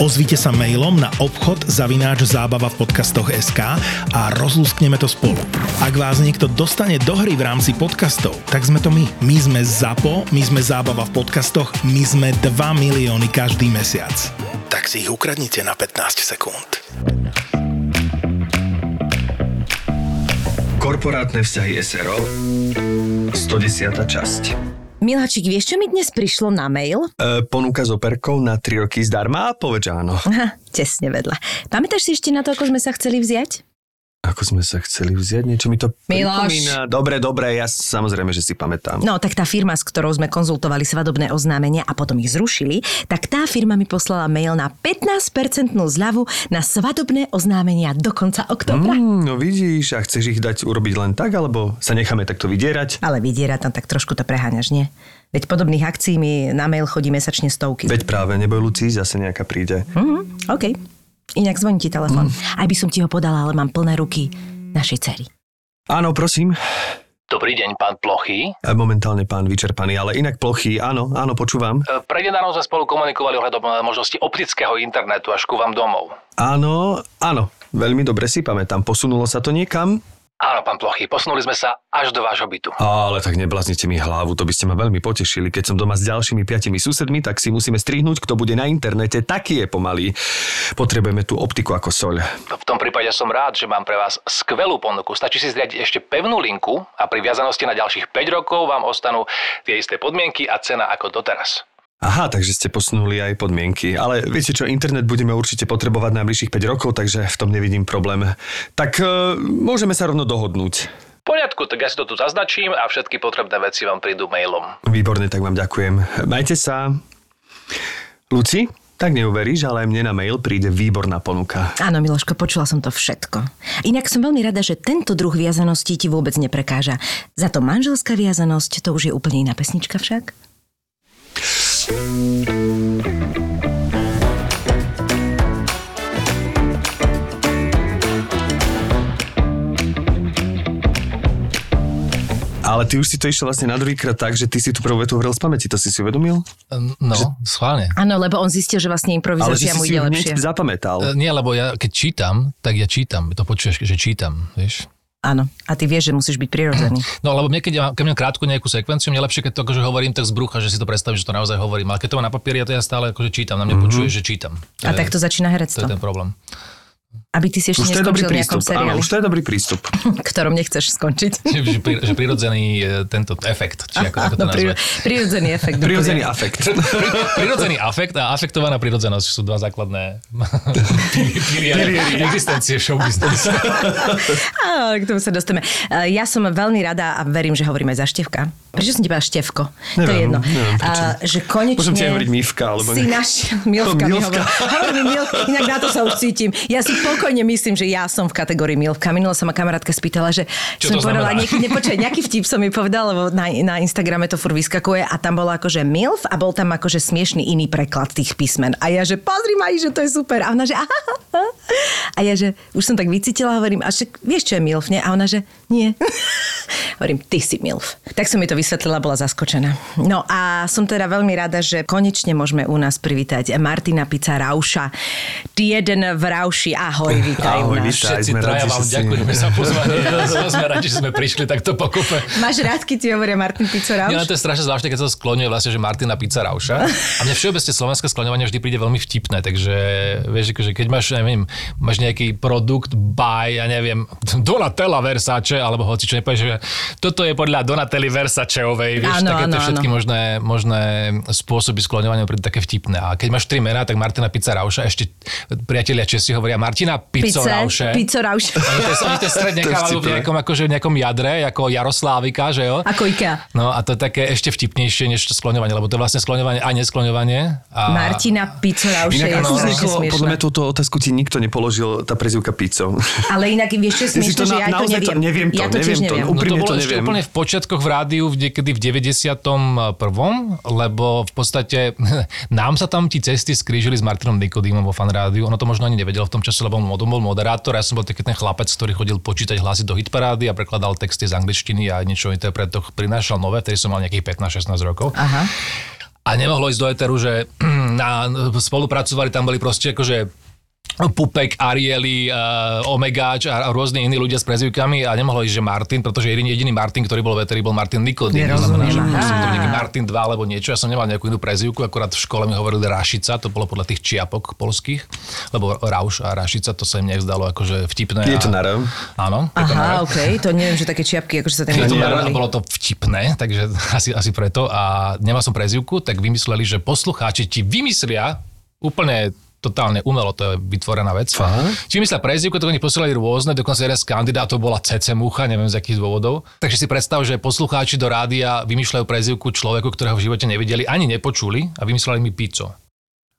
Ozvite sa mailom na obchod zavináč zábava v podcastoch SK a rozlúskneme to spolu. Ak vás niekto dostane do hry v rámci podcastov, tak sme to my. My sme ZAPO, my sme zábava v podcastoch, my sme 2 milióny každý mesiac. Tak si ich ukradnite na 15 sekúnd. Korporátne vzťahy SRO 110. časť. Miláčik, vieš, čo mi dnes prišlo na mail? E, ponuka s operkou na 3 roky zdarma a povedz áno. Aha, tesne vedľa. Pamätáš si ešte na to, ako sme sa chceli vziať? Ako sme sa chceli vziať, niečo mi to pripomína. Dobre, dobre, ja samozrejme, že si pamätám. No, tak tá firma, s ktorou sme konzultovali svadobné oznámenia a potom ich zrušili, tak tá firma mi poslala mail na 15% zľavu na svadobné oznámenia do konca oktobra. Mm. No vidíš, a chceš ich dať urobiť len tak, alebo sa necháme takto vydierať? Ale vydiera tam tak trošku to preháňaš, nie? Veď podobných akcií mi na mail chodí mesačne stovky. Veď práve, neboj Lucí, zase nejaká príde. Mhm, OK. Inak zvoní ti telefon. Mm. Aj by som ti ho podala, ale mám plné ruky našej cery. Áno, prosím. Dobrý deň, pán Plochy. E, Momentálne pán vyčerpaný, ale inak plochy, áno, áno, počúvam. E, Prednedávno sme spolu komunikovali ohľadom e, možnosti optického internetu až ku vám domov. Áno, áno, veľmi dobre si pamätám. Posunulo sa to niekam? Áno, pán Plochy, posunuli sme sa až do vášho bytu. Ale tak nebláznite mi hlavu, to by ste ma veľmi potešili. Keď som doma s ďalšími piatimi susedmi, tak si musíme strihnúť, kto bude na internete. Taký je pomalý. Potrebujeme tú optiku ako soľ. V tom prípade som rád, že mám pre vás skvelú ponuku. Stačí si zriadiť ešte pevnú linku a pri viazanosti na ďalších 5 rokov vám ostanú tie isté podmienky a cena ako doteraz. Aha, takže ste posunuli aj podmienky. Ale viete čo, internet budeme určite potrebovať najbližších 5 rokov, takže v tom nevidím problém. Tak e, môžeme sa rovno dohodnúť. V poriadku, tak ja si to tu zaznačím a všetky potrebné veci vám prídu mailom. Výborne, tak vám ďakujem. Majte sa. Luci, tak neuveríš, ale aj mne na mail príde výborná ponuka. Áno, Miloško, počula som to všetko. Inak som veľmi rada, že tento druh viazanosti ti vôbec neprekáža. Za to manželská viazanosť, to už je úplne iná pesnička však. Ale ty už si to išiel vlastne na druhýkrát tak, že ty si tú prvú vetu hovoril z pamäti, to si si uvedomil? No, schválne. Áno, lebo on zistil, že vlastne Ale že improvizácia si mu si ide lepšie. hneď zapamätal. E, Nie, lebo ja keď čítam, tak ja čítam. To počuješ, že čítam, vieš. Áno, a ty vieš, že musíš byť prirodzený. No lebo mne, keď ja, keď mám krátku nejakú sekvenciu, mne je lepšie, keď to akože hovorím tak z brucha, že si to predstavím, že to naozaj hovorím. Ale keď to mám na papieri, ja to ja stále akože čítam. Na mne mm-hmm. počuje, že čítam. To A je- tak to začína To herectvo. je ten problém. Aby ty si ešte Už to je dobrý prístup. Áno, seriáli, už to je dobrý prístup. ktorom nechceš skončiť. Že, že, pri, že prirodzený e, tento efekt, či ako, ako to pri, nazvať. prirodzený efekt. Prirodzený afekt. Prirodzený afekt a afektovaná prirodzenosť sú dva základné piliere existencie show business. Áno, k tomu sa dostaneme. Ja som veľmi rada a verím, že hovorím aj za Števka. Prečo som ti povedala Števko? to je Neviem, jedno. neviem prečo. A, že konečne... Môžem ti hovoriť Mivka, alebo Si ne- našiel... Milvka mi hovor. Hovor mi Milvka, inak na to sa už cítim. Ja si pokojne myslím, že ja som v kategórii Milvka. Minula sa ma kamarátka spýtala, že Čo som povedala, nieký, nepočkaj, nejaký vtip som mi povedala, lebo na, na Instagrame to fur vyskakuje a tam bolo akože MILF a bol tam akože smiešný iný preklad tých písmen. A ja, že pozri ma, že to je super. A ona, že aha, aha. A ja, že už som tak vycítila, hovorím, a že vieš, čo je MILF, nie? A ona, že nie. hovorím, ty si MILF. Tak som mi to vysvetlila, bola zaskočená. No a som teda veľmi rada, že konečne môžeme u nás privítať Martina Pica Rauša. Ty jeden v Rauši, ahoj, vítaj u Ahoj, nás. vítaj. Všetci sme traja radi, vám že ďakujeme za pozvanie. Sme radi, že sme prišli takto pokope. Máš rád, keď ti hovoria Martin Pico Rauš? Nie, no to je strašne zvláštne, keď sa to skloňuje vlastne, že Martina Pizza Rauša. A mne všeobecne slovenské skloňovanie vždy príde veľmi vtipné, takže vieš, akože keď máš, neviem, máš nejaký produkt by, ja neviem, Donatella Versace, alebo hoci čo nepovieš, že toto je podľa Donatelli Versaceovej, vieš, Áno, takéto áno, všetky áno. možné, možné spôsoby skloňovania prídu také vtipné. A keď máš tri mená, tak Martina Pizza Rauša, ešte priatelia Česi hovoria Martina Pice, Rauše. Pico to, oni to stred nechávajú v nejakom, akože, v nejakom jadre, ako Jaroslávika, že jo? Ako Ikea. No a to je také ešte vtipnejšie než to skloňovanie, lebo to je vlastne skloňovanie a neskloňovanie. A... Martina Pico Rauš je Inak strašne vzniklo, podľa mňa túto otázku ti nikto nepoložil, tá prezivka pizzou. Ale inak vieš, čo je smiešne, to že na- ja to neviem. to- neviem to, ja to neviem to. neviem. No to bolo to ešte neviem. úplne v počiatkoch v rádiu, v- niekedy v 91. lebo v podstate nám sa tam ti cesty skrížili s Martinom Nikodýmom vo fan rádiu. Ono to možno ani nevedel v tom čase, lebo on bol bol moderátor. Ja som bol taký ten chlapec, ktorý chodil počítať hlasy do hitparády a prekladal texty z angličtiny a niečo interpretoch prinášal nové, vtedy som mal nejakých 15-16 rokov. Aha. A nemohlo ísť do Eteru, že na, spolupracovali, tam boli proste akože Pupek, Arieli, uh, Omegáč a, a rôzne iní ľudia s prezivkami a nemohlo ísť, že Martin, pretože jediný, jediný Martin, ktorý bol v Eteri, bol Martin Nikodým. To znamená, že Nerozumiem, musím to nejaký Martin 2 alebo niečo. Ja som nemal nejakú inú prezivku, akorát v škole mi hovorili Rašica, to bolo podľa tých čiapok polských, lebo Rauš a Rašica, to sa im nech zdalo akože vtipné. Je to a- nara. Áno. Aha, okej, to neviem, že také čiapky, akože sa Je to bavili. bolo to vtipné, takže asi, asi preto. A nemal som prezivku, tak vymysleli, že poslucháči ti vymyslia úplne totálne umelo, to je vytvorená vec. Fakt? Či myslia prezivku, tak oni posielali rôzne, dokonca jeden z kandidátov bola CC Mucha, neviem z akých dôvodov. Takže si predstav, že poslucháči do rádia vymýšľajú prezivku človeku, ktorého v živote nevideli, ani nepočuli a vymysleli mi pizzo.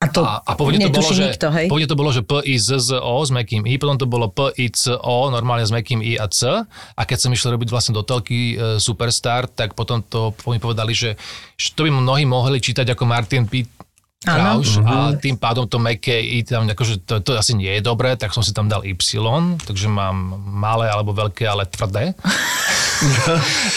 A to A, a pôvodne to bolo, že, nikto, hej? pôvodne to bolo, že P, I, Z, Z, O s mekým I, potom to bolo P, I, C, O, normálne s mekým I a C. A keď som išiel robiť vlastne do telky e, Superstar, tak potom to mi povedali, že, že to by mnohí mohli čítať ako Martin P. Krauš a tým pádom to meké I tam, akože to, to asi nie je dobré, tak som si tam dal Y, takže mám malé alebo veľké, ale tvrdé.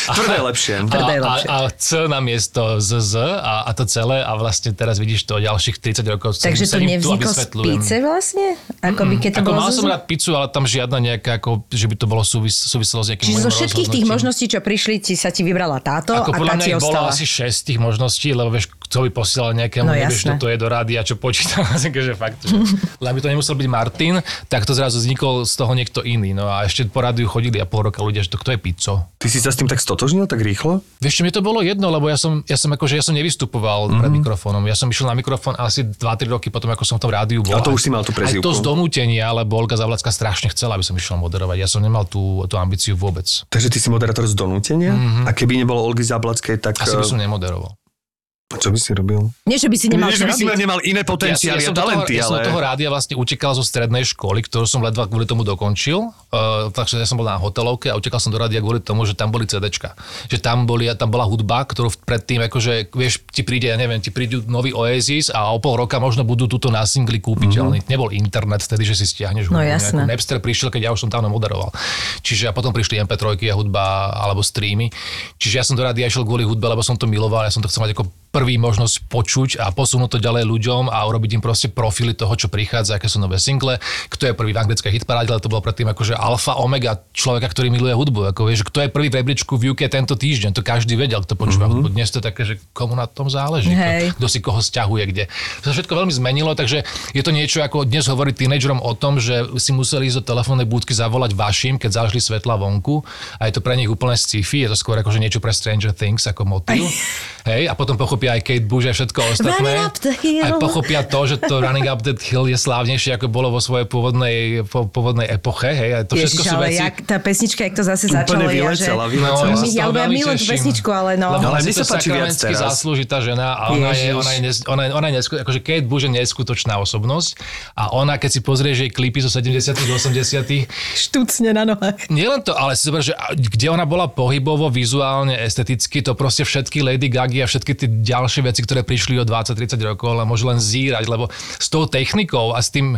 Tvrdé je lepšie. Tvrdé je A, a, lepšie. a C na miesto ZZ a, a to celé a vlastne teraz vidíš to ďalších 30 rokov. Takže to a nevzniklo z píce vlastne? Ako by keď to Ako bolo mal som rád pizzu, ale tam žiadna nejaká, ako, že by to bolo súvis, súviselo s nejakým Čiže zo všetkých tých možností, čo prišli, ti sa ti vybrala táto Ako a podľa tá ti ich bolo ostala. asi 6 tých možností, lebo vieš, kto by posielal nejakému, No nevieš, jasné. Kto to je do rádia, čo počíta, takže fakt, že, lebo to nemusel byť Martin, tak to zrazu vznikol z toho niekto iný. No a ešte po rádiu chodili a pol roka ľudia, že to kto je pizzo. Ty si sa s tým tak stotožnil tak rýchlo? Vieš čo, mi to bolo jedno, lebo ja som, ja som akože, ja som nevystupoval mm-hmm. pred mikrofónom. Ja som išiel na mikrofón asi 2-3 roky potom, ako som v tom rádiu bol. A to Aj- už si mal tú Aj prezývku. to z donútenia, lebo Olga Zavlacka strašne chcela, aby som išiel moderovať. Ja som nemal tú, tú ambíciu vôbec. Takže ty si moderátor z donútenia? Mm-hmm. A keby nebolo Olgy Zablackej, tak... Asi by eh, som nemoderoval. Čo by si robil? Nie, že by si nemal Nie, čo že by si robiť. nemal iné potenciály ja, a som do toho, talenty, ja som ale... toho rádia vlastne utekal zo strednej školy, ktorú som ledva kvôli tomu dokončil. Uh, takže ja som bol na hotelovke a utekal som do rádia kvôli tomu, že tam boli CDčka. Že tam, boli, tam bola hudba, ktorú predtým, akože, vieš, ti príde, ja neviem, ti prídu nový Oasis a o pol roka možno budú túto na singli kúpiteľný. Mm-hmm. Nebol internet vtedy, že si stiahneš No hudbu. jasné. Nejakú Napster prišiel, keď ja už som tam moderoval. Čiže a potom prišli MP3 a hudba alebo streamy. Čiže ja som do rádia išiel kvôli hudbe, lebo som to miloval, ja som to chcel mať ako prvý možnosť počuť a posunúť to ďalej ľuďom a urobiť im proste profily toho, čo prichádza, aké sú nové single, kto je prvý v anglickej hitparáde, ale to bolo predtým akože alfa, omega človeka, ktorý miluje hudbu. Ako vieš, kto je prvý v rebríčku v UK tento týždeň, to každý vedel, kto počúva mm-hmm. hudbu. Dnes to je také, že komu na tom záleží, Hej. kto, kto si koho stiahuje, kde. To sa všetko veľmi zmenilo, takže je to niečo ako dnes hovoriť tínedžerom o tom, že si museli ísť do telefónnej budky zavolať vašim, keď zažili svetla vonku a je to pre nich úplne sci-fi, je to skôr ako že niečo pre Stranger Things ako motív. Hej, a potom pochopia aj Kate Bush a všetko ostatné. Running up the hill. Aj pochopia to, že to Running Up That Hill je slávnejšie, ako bolo vo svojej pôvodnej, po, pôvodnej epoche. Hej, a to všetko Ježiš, sú ale veci... jak, tá pesnička, jak to zase Úplne začalo, ja, že... vylecela, No, vylecela. ja ja- ja milujem tú pesničku, ale no. Lebo Ale vlastne mne sa páči viac teraz. zaslúži tá žena a ona je, Ježiš. ona je, ona, je- ona je nesku, akože Kate Bush je neskutočná osobnosť a ona, keď si pozrieš jej klipy zo 70 80 Štucne na nohách. Nielen to, ale si zober, že kde ona bola pohybovo, vizuálne, esteticky, to proste všetky Lady Gaga a všetky tie ďalšie veci, ktoré prišli o 20-30 rokov, ale môžu len zírať, lebo s tou technikou a s tým,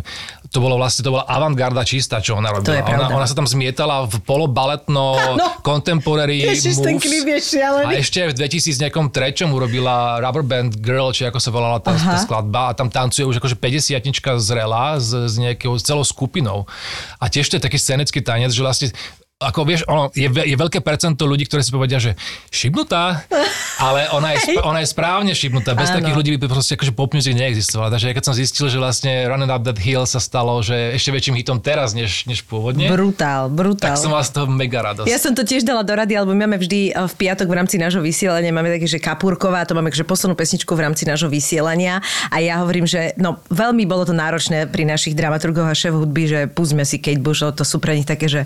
to bolo vlastne, to bola avantgarda čistá, čo ona robila. ona, ona sa tam zmietala v polobaletno, Áno. contemporary Ježiš, ten moves. klip je šialený. A ešte v 2000 nejakom trečom urobila Rubber Band Girl, či ako sa volala tá, tá skladba a tam tancuje už akože 50 zrela s, s nejakou celou skupinou. A tiež to je taký scénický tanec, že vlastne ako vieš, ono, je, je veľké percento ľudí, ktorí si povedia, že šibnutá, ale ona je, sp- ona je správne šibnutá. Bez Áno. takých ľudí by proste akože pop music neexistovala. Takže keď som zistil, že vlastne Running Up That Hill sa stalo, že ešte väčším hitom teraz, než, než pôvodne, Brutál, brutál. tak som mal z toho mega radosť. Ja som to tiež dala do rady, alebo my máme vždy eh, v piatok v rámci nášho vysielania, máme také, že kapúrková, to máme že poslednú pesničku v rámci nášho vysielania a ja hovorím, že no veľmi bolo to náročné pri našich dramaturgoch a šéf hudby, že púsme si Kate Bush, to sú pre nich také, že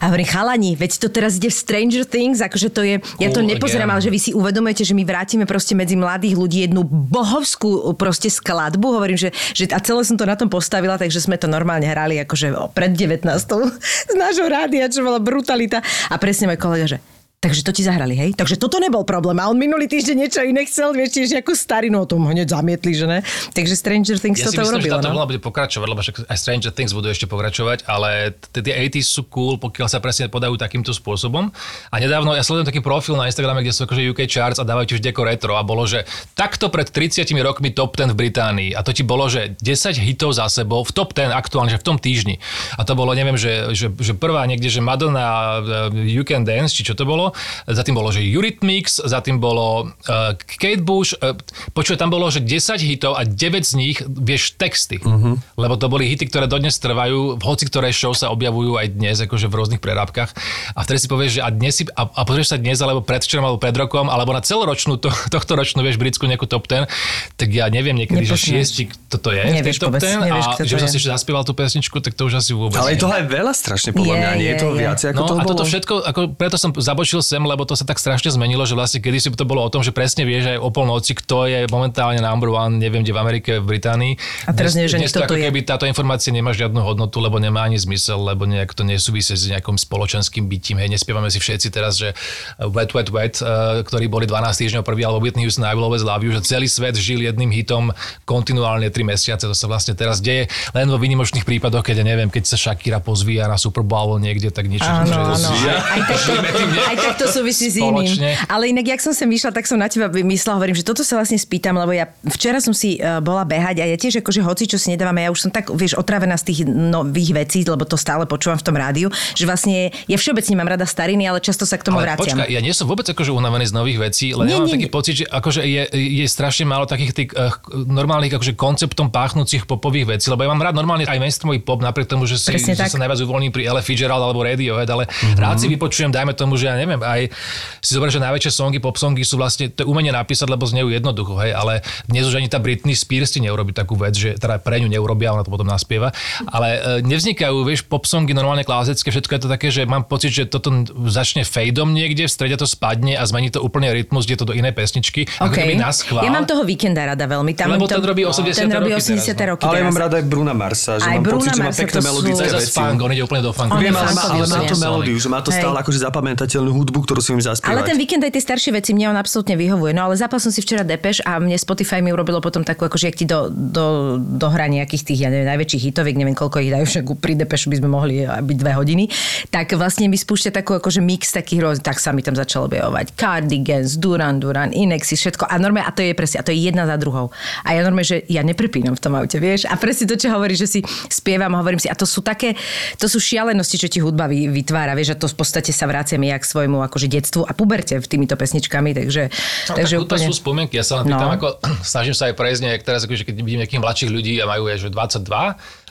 a hovorím, chalani, veď to teraz ide v Stranger Things, akože to je, ja to Cool nepozerám, ale že vy si uvedomujete, že my vrátime proste medzi mladých ľudí jednu bohovskú proste skladbu, hovorím, že, že a celé som to na tom postavila, takže sme to normálne hrali akože pred 19. z nášho rádia, čo bola brutalita. A presne môj kolega, že Takže to ti zahrali, hej? Takže toto nebol problém. A on minulý týždeň niečo iné chcel, vieš, tiež nejakú starinu o tom hneď zamietli, že ne? Takže Stranger Things Ja si toto myslím, urobilo, že táto no? bude pokračovať, lebo však aj Stranger Things budú ešte pokračovať, ale tie 80s sú cool, pokiaľ sa presne podajú takýmto spôsobom. A nedávno ja sledujem taký profil na Instagrame, kde sú akože UK charts a dávajú tiež deko retro a bolo, že takto pred 30 rokmi top 10 v Británii. A to ti bolo, že 10 hitov za sebou v top 10 aktuálne, že v tom týždni. A to bolo, neviem, že, že, že prvá niekde, že Madonna uh, You Can Dance, či čo to bolo. Za tým bolo, že Eurythmics, za tým bolo uh, Kate Bush. Uh, počuj, tam bolo, že 10 hitov a 9 z nich vieš texty. Uh-huh. Lebo to boli hity, ktoré dodnes trvajú, v hoci ktoré show sa objavujú aj dnes, akože v rôznych prerábkach. A vtedy si povieš, že a dnes si, a, a pozrieš sa dnes, alebo predvčerom, alebo pred rokom, alebo na celoročnú, to, tohto ročnú, vieš, britskú nejakú top 10, tak ja neviem niekedy, že Nepoznáš. šiesti, kto to je v tej Nevieš top vôbec, 10 nevieš, a to že som si ešte zaspieval tú pesničku, tak to už asi vôbec Ale je toho aj veľa strašne podľa Je, mňa, nie je je, je. viac ako No toho a bolo? toto všetko, ako preto som zabočil sem, lebo to sa tak strašne zmenilo, že vlastne kedy si to bolo o tom, že presne vieš aj o polnoci, kto je momentálne number one, neviem kde v Amerike, v Británii. A teraz dnes to kto to ako je. keby táto informácia nemá žiadnu hodnotu, lebo nemá ani zmysel, lebo nejak to nesúvisí s nejakým spoločenským bytím. Hej, nespievame si všetci teraz, že Wet, Wet, Wet, eh, ktorí boli 12 týždňov prvý, alebo Whitney Houston, I Will Always Love You, že celý svet žil jedným hitom kontinuálne 3 mesiace. To sa vlastne teraz deje len vo výnimočných prípadoch, keď ja neviem, keď sa Shakira pozvíja na Super Bowl niekde, tak niečo. Áno, že- áno. že- Aj, aj, to, aj tak to súvisí s iným. Ale inak, jak som sem vyšla, tak som na teba vymyslela, hovorím, že toto sa vlastne spýtam, lebo ja včera som si uh, bola behať a ja tiež akože hoci čo si nedávame, ja už som tak, vieš, otravená z tých nových vecí, lebo to stále počúvam v tom rádiu, že vlastne ja všeobecne mám rada stariny, ale často sa k tomu Ale vraciam. ja nie som vôbec akože unavený z nových vecí, len Nie, ja mám nie, taký nie. pocit, že akože je, je strašne málo takých tých uh, normálnych akože konceptom páchnúcich popových vecí, lebo ja mám rád normálne aj mainstreamový pop, napriek tomu, že, si, Presne že tak. sa najviac uvoľním pri Ella Fitzgerald alebo Radiohead, ale mm-hmm. rád si vypočujem, dajme tomu, že ja neviem, aj si zober, že najväčšie songy, pop songy sú vlastne, to je umenie napísať, lebo znejú jednoducho, hej, ale dnes už ani tá Britney Spears ti neurobi takú vec, že teda pre ňu neurobia, ona to potom naspieva, ale e, nevznikajú, vieš, pop songy normálne klasické, všetko je to také, že mám pocit, že toto začne fejdom niekde, v strede to spadne a zmení to úplne rytmus, ide to do inej pesničky, Okay. na schvál. Ja mám toho víkenda rada veľmi. Tam Lebo to, ten robí 80. ten robí roky 80. teraz, no. roky Ale ja mám rád aj Bruna Marsa, že Aj mám Bruna pocit, že má pekné to To melodické veci. funk, on ide úplne do funku. Viem, ale má, ale má úplne. melódiu, že má to stále akože zapamätateľnú hudbu, ktorú si im zaspievať. Ale ten víkend aj tie staršie veci mne on absolútne vyhovuje. No ale zapal som si včera Depeš a mne Spotify mi urobilo potom takú, akože jak ti do, do, dohra nejakých tých, ja neviem, najväčších hitoviek, neviem koľko ich dajú, však pri Depešu by sme mohli byť dve hodiny, tak vlastne mi spúšťa takú akože mix takých rôznych, tak sa mi tam začalo objavovať. Cardigans, Duran Duran, Inexy, všetko. A normálne, a to je presne, a to je jedna za druhou. A ja normálne, že ja neprepínam v tom aute, vieš? A presne to, čo hovorí, že si spievam, hovorím si, a to sú také, to sú šialenosti, čo ti hudba vy, vytvára, vieš, a to v podstate sa vraciam ja k svojmu akože detstvu a puberte v týmito pesničkami, takže, No, takže tak úplne... sú spomienky, ja sa len pýtam, No. ako snažím sa aj prejsť nejak teraz, akože keď vidím nejakých mladších ľudí a majú aj že 22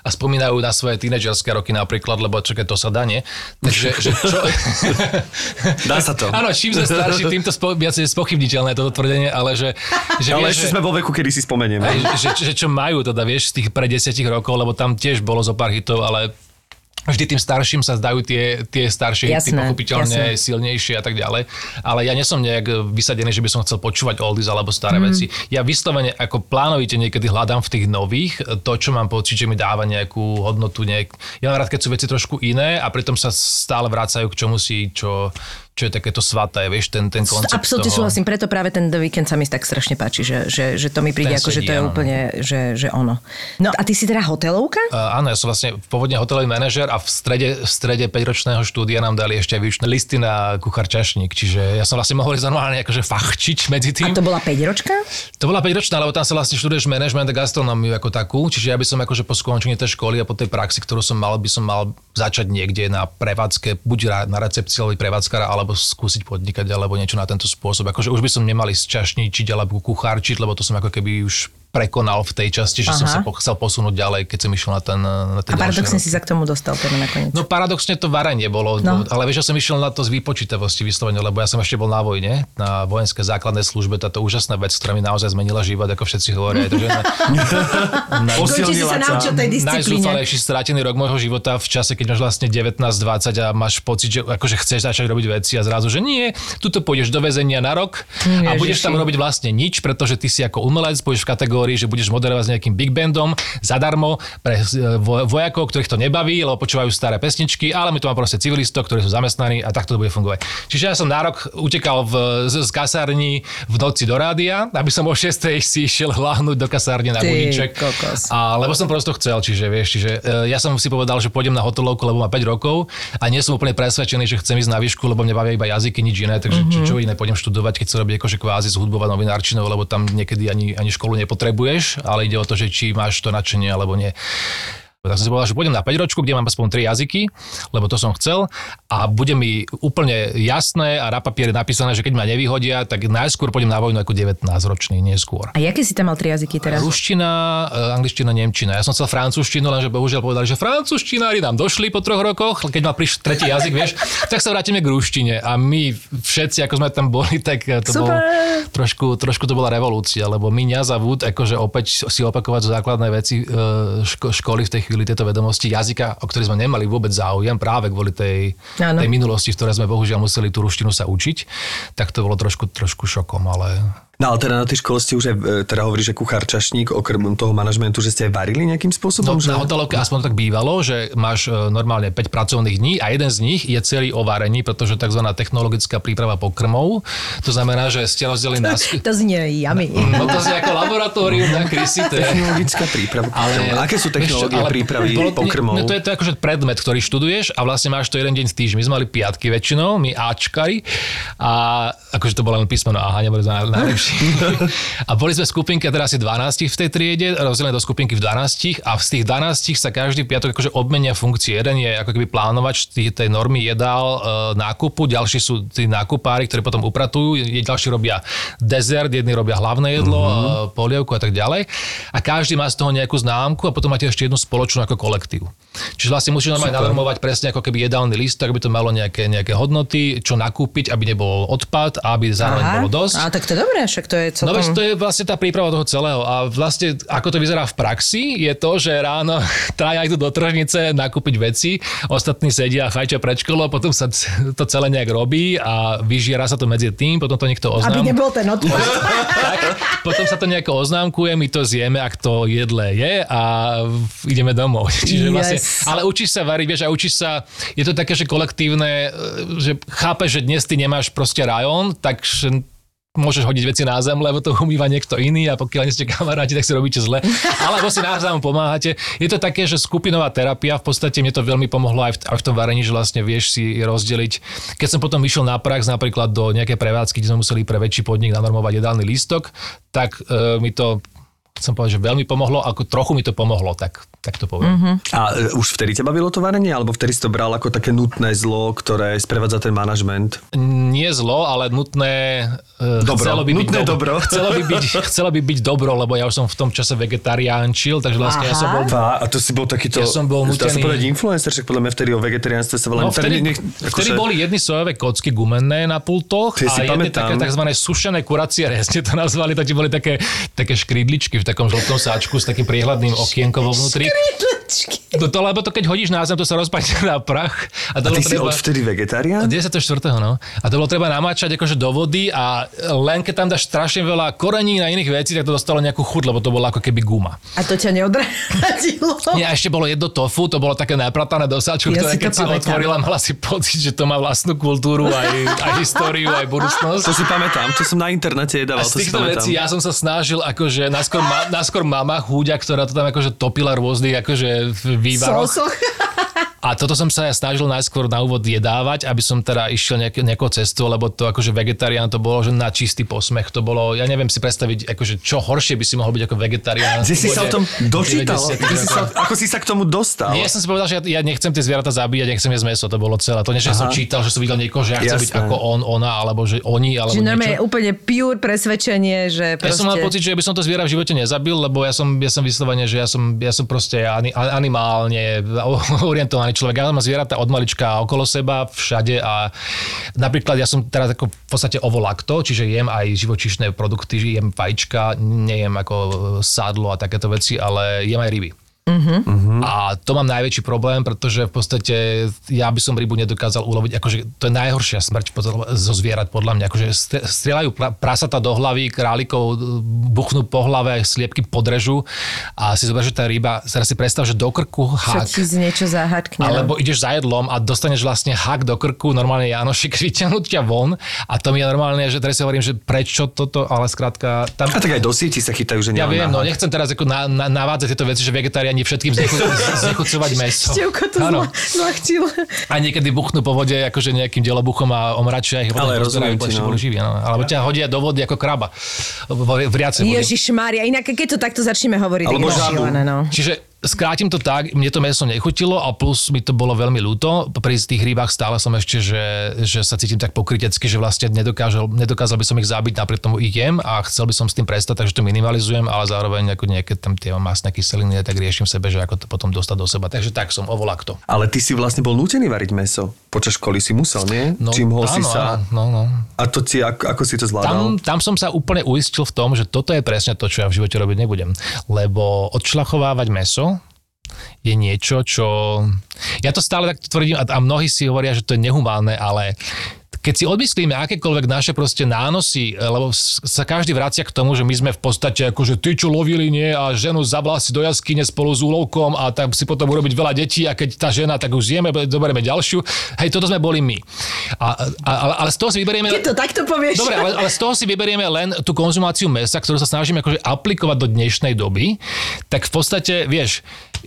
a spomínajú na svoje tínedžerské roky napríklad, lebo čakaj, to sa dá, nie? Takže, že čo... Dá sa to. Áno, čím sme starší, týmto spo, viac je spochybniteľné toto tvrdenie, ale že... že Ale vieš, ešte že, sme vo veku, kedy si spomenieme. aj, že, že, čo majú teda, vieš, z tých pre desiatich rokov, lebo tam tiež bolo zo pár hitov, ale vždy tým starším sa zdajú tie, tie staršie hity Jasné, pochopiteľne jasné. silnejšie a tak ďalej. Ale ja nie som nejak vysadený, že by som chcel počúvať oldies alebo staré mm. veci. Ja vyslovene ako plánovite niekedy hľadám v tých nových to, čo mám pocit, že mi dáva nejakú hodnotu. Nejak... Ja mám rád, keď sú veci trošku iné a pritom sa stále vracajú k čomu si, čo, čo je takéto svaté, vieš, ten, ten koncept Absolútne toho. súhlasím, preto práve ten The Weekend sa mi tak strašne páči, že, že, že to mi príde Ten ako, že sedí, to je áno, no. úplne, že, že ono. No a ty si teda hotelovka? Uh, áno, ja som vlastne pôvodne hotelový manažer a v strede, v strede 5-ročného štúdia nám dali ešte výučné listy na kuchár čašník, čiže ja som vlastne mohol ísť normálne akože fachčiť medzi A tým. to bola 5 ročka? To bola 5 ročná, lebo tam sa vlastne študuješ management a gastronómiu ako takú, čiže ja by som akože po skončení tej školy a po tej praxi, ktorú som mal, by som mal začať niekde na prevádzke, buď na recepcii alebo prevádzkara, alebo skúsiť podnikať alebo niečo na tento spôsob. Akože už by som nemal ísť čašničiť alebo kuchárčiť, lebo to som ako keby už prekonal v tej časti, že som Aha. sa po- chcel posunúť ďalej, keď som išiel na ten na tie A paradoxne roky. si sa k tomu dostal teda nakoniec. No paradoxne to varenie bolo, No. ale vieš, že som išiel na to z výpočítavosti vyslovene, lebo ja som ešte bol na vojne, na vojenskej základnej službe, táto úžasná vec, ktorá mi naozaj zmenila život, ako všetci hovoria. Takže na, na, sa naučil tej disciplíne. najzúfalejší stratený rok môjho života v čase, keď máš vlastne 19-20 a máš pocit, že akože chceš začať robiť veci a zrazu, že nie, tuto pôjdeš do väzenia na rok a Ježiši. budeš tam robiť vlastne nič, pretože ty si ako umelec, budeš v kategórii laboratórií, že budeš moderovať s nejakým big bandom zadarmo pre e, vo- vojakov, ktorých to nebaví, lebo počúvajú staré pesničky, ale my tu máme proste civilistov, ktorí sú zamestnaní a takto to bude fungovať. Čiže ja som na rok utekal v, z, z kasární v noci do rádia, aby som o 6 si išiel hláhnuť do kasárne na Ty budíček. kokos. A lebo som prosto chcel, čiže vieš, čiže e, ja som si povedal, že pôjdem na hotelovku, lebo má 5 rokov a nie som úplne presvedčený, že chcem ísť na výšku, lebo mňa bavia iba jazyky, nič iné, takže mm-hmm. čo, čo iné pôjdem študovať, keď sa robí akože kvázi z hudbou a novinárčinou, lebo tam niekedy ani, ani školu nepotrebuješ, ale ide o to, že či máš to nadšenie alebo nie. Tak som si povedal, že pôjdem na 5 ročku, kde mám aspoň 3 jazyky, lebo to som chcel a bude mi úplne jasné a na papieri napísané, že keď ma nevyhodia, tak najskôr pôjdem na vojnu ako 19 ročný, neskôr. A jaké si tam mal tri jazyky teraz? Ruština, eh, angličtina, nemčina. Ja som chcel francúzštinu, lenže bohužiaľ povedali, že francúzštinári nám došli po troch rokoch, keď ma prišiel tretí jazyk, vieš, tak sa vrátime k ruštine. A my všetci, ako sme tam boli, tak eh, to bol, Super. trošku, trošku to bola revolúcia, lebo my ňa za vúd, akože opäť si opakovať základné veci eh, ško, školy v tej chvíli, tieto vedomosti jazyka, o ktoré sme nemali vôbec záujem práve kvôli tej, tej minulosti, v ktorej sme bohužiaľ museli tú ruštinu sa učiť, tak to bolo trošku, trošku šokom, ale No ale teda na tej škole ste už aj, e, teda hovoríš, že kuchár čašník, okrem toho manažmentu, že ste aj varili nejakým spôsobom? No, že... na hotelovke aspoň to tak bývalo, že máš e, normálne 5 pracovných dní a jeden z nich je celý o varení, pretože tzv. technologická príprava pokrmov. To znamená, že ste rozdelení na... To znie yummy. No to je ako laboratórium na krysy. To je... Technologická príprava. Ale, Aké sú technológie ale prípravy bolo- pokrmov? No to je to akože predmet, ktorý študuješ a vlastne máš to jeden deň v týždni. My sme mali piatky väčšinou, my Ačkari a akože to bolo len písmeno AH, neboli sme najlepší. a boli sme v skupinke, teda asi 12 v tej triede, rozdelené do skupinky v 12 a z tých 12 sa každý piatok akože obmenia funkcie. Jeden je ako keby plánovač tých, tej normy jedál, e, nákupu, ďalší sú tí nákupári, ktorí potom upratujú, ďalší robia dezert, jedni robia hlavné jedlo, mm-hmm. polievku a tak ďalej. A každý má z toho nejakú známku a potom máte ešte jednu spoločnú ako kolektív. Čiže vlastne musíš normálne nanormovať presne ako keby jedálny list, aby to malo nejaké, nejaké hodnoty, čo nakúpiť, aby nebol odpad a aby zároveň bolo dosť. A tak to je dobré, však to je No celkom... veď to je vlastne tá príprava toho celého. A vlastne ako to vyzerá v praxi, je to, že ráno traja idú do tržnice nakúpiť veci, ostatní sedia a fajčia pred školou, potom sa to celé nejak robí a vyžiera sa to medzi tým, potom to niekto Aby oznámi. nebol ten odpad. tak, potom sa to nejako oznámkuje, my to zjeme, ak to jedle je a ideme domov. Čiže vlastne, Yes. ale učíš sa variť, vieš, a učíš sa, je to také, že kolektívne, e, že chápeš, že dnes ty nemáš proste rajón, takže môžeš hodiť veci na zem, lebo to umýva niekto iný a pokiaľ nie ste kamaráti, tak si robíte zle. Alebo si navzájom pomáhate. Je to také, že skupinová terapia, v podstate mne to veľmi pomohlo aj v, aj v tom varení, že vlastne vieš si rozdeliť. Keď som potom vyšiel na prax napríklad do nejakej prevádzky, kde sme museli pre väčší podnik nanormovať jedálny lístok, tak e, mi to chcem povedať, že veľmi pomohlo, ako trochu mi to pomohlo, tak, tak to poviem. Mm-hmm. A e, už vtedy ťa bavilo to varenie? Alebo vtedy si to bral ako také nutné zlo, ktoré sprevádza ten manažment? Nie zlo, ale nutné... e, Dobro. Chcelo by byť Nutné dobro. Chcelo by, byť, chcelo by byť dobro, lebo ja už som v tom čase vegetariánčil, takže vlastne ja som bol... Fá, a to si bol takýto... Ja som bol Dá sa povedať influencer, však podľa mňa vtedy o vegetariánstve sa volá... No, vtedy, nech- vtedy akože- boli jedny sojové kocky gumenné na pultoch si a jedny pamätám. také tzv. sušené kuracie rezne to nazvali, to boli také, také škrídličky v takom žltom sáčku s takým priehľadným okienkom vo vnútri. No to, lebo to keď hodíš na zem, to sa rozpadne na prach. A to A ty bolo si odvtedy vegetarián? 94. no. A to bolo treba namáčať akože do vody a len keď tam dáš strašne veľa korení na iných vecí, tak to dostalo nejakú chuť, lebo to bolo ako keby guma. A to ťa neodradilo. Nie, a ešte bolo jedno tofu, to bolo také napratané do sáčku, Ja ktoré si to keď si pamätám. otvorila, mala si pocit, že to má vlastnú kultúru, aj, aj históriu, aj budúcnosť. To si pamätám, to som na internete jedával, A to si z týchto pamätám. vecí ja som sa snažil, akože naskôr, ma, naskôr mama chúďa, ktorá to tam akože topila rôznych akože vývaroch. Sosoch. A toto som sa ja snažil najskôr na úvod jedávať, aby som teda išiel nejak, nejakou cestou, lebo to akože vegetarián to bolo, že na čistý posmech. To bolo, ja neviem si predstaviť, akože čo horšie by si mohol byť ako vegetarián. Kde si sa o tom dočítal? 90. Kde si sa, ako si sa k tomu dostal? Nie, ja som si povedal, že ja, ja nechcem tie zvieratá zabíjať, nechcem jesť meso, to bolo celé. To nie, že som čítal, že som videl niekoho, že ja chcem byť Jasné. ako on, ona, alebo že oni, alebo Že normálne niečo. úplne pure presvedčenie, že Ja proste... som mal pocit, že by som to zviera v živote nezabil, lebo ja som, ja som vyslovene, že ja som, ja som proste ani, animálne orientovaný človek. Ja mám zvieratá od malička okolo seba, všade a napríklad ja som teraz ako v podstate ovolakto, čiže jem aj živočišné produkty, jem vajíčka, nejem ako sádlo a takéto veci, ale jem aj ryby. Uh-huh. A to mám najväčší problém, pretože v podstate ja by som rybu nedokázal uloviť, akože to je najhoršia smrť zo zvierat podľa mňa, akože strieľajú prasata do hlavy, králikov buchnú po hlave, sliepky podrežu a si zober, že tá ryba, teraz si predstav, že do krku hák. Čo ti niečo zahačkne. Alebo ideš za jedlom a dostaneš vlastne hák do krku, normálne Janošik vyťahnuť ťa von a to mi je normálne, že teraz si hovorím, že prečo toto, ale skrátka... Tam... A tak aj do sieti sa chytajú, že Ja viem, no nechcem teraz ako na, na, navádzať tieto veci, že vegetáriani všetkým znechucovať meso. Števko to zla, zlahčil. A niekedy buchnú po vode akože nejakým delobuchom a omračia ich ale rozumiem ti, no. živý, no. Alebo ťa hodia do vody ako kraba. V, v Ježiš Mária, inak keď to takto začneme hovoriť, Alebo tak no. Čiže skrátim to tak, mne to meso nechutilo a plus mi to bolo veľmi ľúto. Pri tých rybách stále som ešte, že, že sa cítim tak pokrytecky, že vlastne nedokázal, nedokázal by som ich zabiť, napriek tomu ich jem a chcel by som s tým prestať, takže to minimalizujem, ale zároveň ako nejaké tam tie masné kyseliny, tak riešim sebe, že ako to potom dostať do seba. Takže tak som ovolakto. Ale ty si vlastne bol nútený variť meso. Počas školy si musel, nie? No, Čím ho áno, si sa... No, no. A to ti, ako, ako si to Tam, zvládal? tam som sa úplne uistil v tom, že toto je presne to, čo ja v živote robiť nebudem. Lebo odšlachovávať meso je niečo, čo... Ja to stále tak tvrdím a, mnohí si hovoria, že to je nehumánne, ale keď si odmyslíme akékoľvek naše proste nánosy, lebo sa každý vracia k tomu, že my sme v podstate akože tí, čo lovili nie a ženu zabla si do jaskyne spolu s úlovkom a tak si potom urobiť veľa detí a keď tá žena, tak už zjeme, zoberieme ďalšiu. Hej, toto sme boli my. A, a, ale, ale z toho si vyberieme... Keď to takto povieš. Dobre, ale, ale z toho si vyberieme len tú konzumáciu mesa, ktorú sa snažíme akože aplikovať do dnešnej doby, tak v podstate, vieš,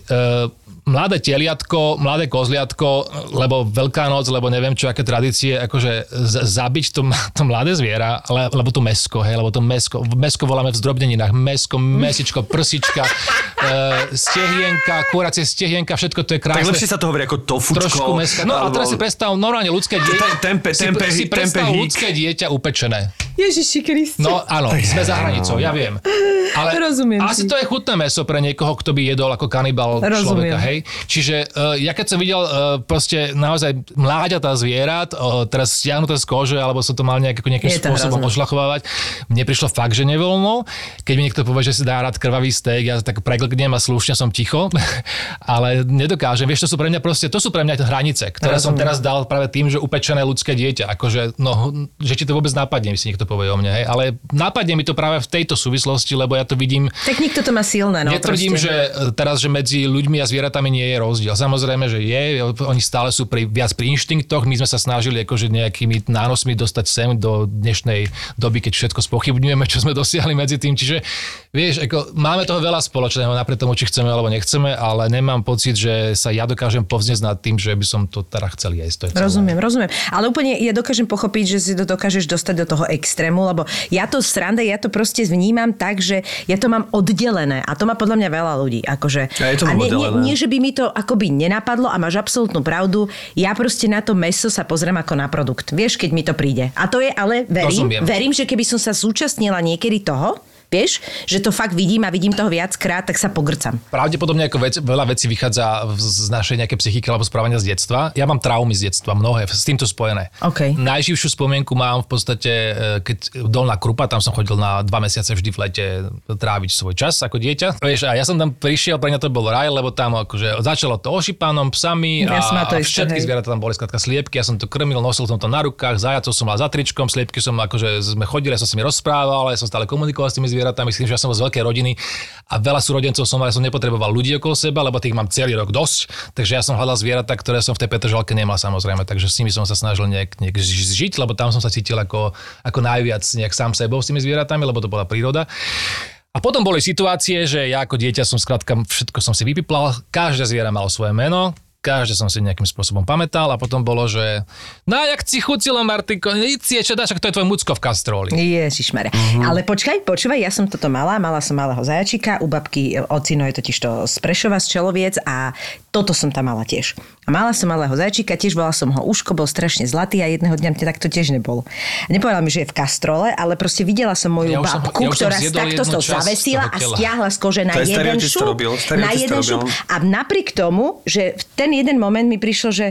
uh, mladé teliatko, mladé kozliatko, lebo Veľká noc, lebo neviem čo, aké tradície, akože z- zabiť to, to mladé zviera, le, lebo to mesko, hej, lebo to mesko, mesko voláme v zdrobneninách, mesko, mesičko, prsička, e, stehienka, kuracie stehienka, všetko to je krásne. Tak lepšie sa to hovorí ako tofučko. Trošku meska. No a teraz si predstav normálne ľudské dieťa. Tempe, tempe, si, si predstav tempe, ľudské dieťa upečené. Ježiši Kriste. No áno, sme za hranicou, ja viem. Ale Rozumiem asi ti. to je chutné meso pre niekoho, kto by jedol ako kanibal Rozumiem. človeka, hej. Čiže uh, ja keď som videl uh, proste naozaj mláďatá zvierat, teraz stiahnuté z kože, alebo sa to mal nejak, nejakým Je spôsobom hrozné. ošlachovávať, mne prišlo fakt, že nevoľno. Keď mi niekto povie, že si dá rád krvavý steak, ja tak preglknem a slušne som ticho, ale nedokážem. Vieš, to sú pre mňa proste, to sú pre mňa hranice, ktoré som Rozumiem. teraz dal práve tým, že upečené ľudské dieťa. Akože, no, že ti to vôbec napadne, si niekto povie o mne, hej. Ale napadne mi to práve v tejto súvislosti, lebo ja to vidím Tak niekto to má silné, no Netvrdím, proste. že e, teraz, že medzi ľuďmi a zvieratami nie je rozdiel. Samozrejme, že je, oni stále sú pri, viac pri inštinktoch, my sme sa snažili akože nejakými nánosmi dostať sem do dnešnej doby, keď všetko spochybňujeme, čo sme dosiahli medzi tým. Čiže vieš, ako, máme toho veľa spoločného, napriek tomu, či chceme alebo nechceme, ale nemám pocit, že sa ja dokážem povznieť nad tým, že by som to teda chcel jesť. To je celé. Rozumiem, rozumiem. Ale úplne ja dokážem pochopiť, že si to dokážeš dostať do toho extrému, lebo ja to sranda, ja to proste vnímam tak, že ja to mám oddelené a to má podľa mňa veľa ľudí. Akože, A je to a nie, nie, nie, že by mi to akoby nenapadlo a máš absolútnu pravdu, ja proste na to meso sa pozriem ako na produkt. Vieš, keď mi to príde. A to je ale, verím, Rozumiem. verím, že keby som sa zúčastnila niekedy toho, vieš, že to fakt vidím a vidím toho viackrát, tak sa pogrcam. Pravdepodobne ako vec, veľa vecí vychádza z našej nejakej psychiky alebo správania z detstva. Ja mám traumy z detstva, mnohé, s týmto spojené. OK. Najživšiu spomienku mám v podstate, e, keď dolná krupa, tam som chodil na dva mesiace vždy v lete tráviť svoj čas ako dieťa. Vieš, a ja som tam prišiel, pre mňa to bol raj, lebo tam akože začalo to ošípanom, psami a, Ja má to a všetky zvieratá tam boli skladka sliepky, ja som to krmil, nosil som to na rukách, zajacov som mal za tričkom, sliepky som akože sme chodili, ja som s nimi rozprával, ja som stále komunikoval s tými zvieratami, myslím, že ja som z veľkej rodiny a veľa súrodencov som mal, som nepotreboval ľudí okolo seba, lebo tých mám celý rok dosť, takže ja som hľadal zvieratá, ktoré som v tej Petržalke nemal samozrejme, takže s nimi som sa snažil nejak, nejak ži- žiť, lebo tam som sa cítil ako, ako najviac nejak sám sebou s tými zvieratami, lebo to bola príroda. A potom boli situácie, že ja ako dieťa som skrátka všetko som si vypiplal, každé zviera malo svoje meno, každé som si nejakým spôsobom pamätal a potom bolo, že no a jak si chutilo, Martinko, nic je, čo dáš, to je tvoj mucko v kastróli. Ježišmare. Uh-huh. Ale počkaj, počúvaj, ja som toto mala, mala som malého zajačika, u babky ocino je totiž to z Prešova, z Čeloviec a toto som tam mala tiež. A mala som malého zajačika, tiež bola som ho uško, bol strašne zlatý a jedného dňa tak to tiež nebol. Nepovedala mi, že je v kastrole, ale proste videla som moju Ja už som- babku, ja ktorá zjedol takto to zavesila a stiahla z kože na jeden šup. Na jeden šup. A napriek tomu, že ten jeden moment mi prišlo, že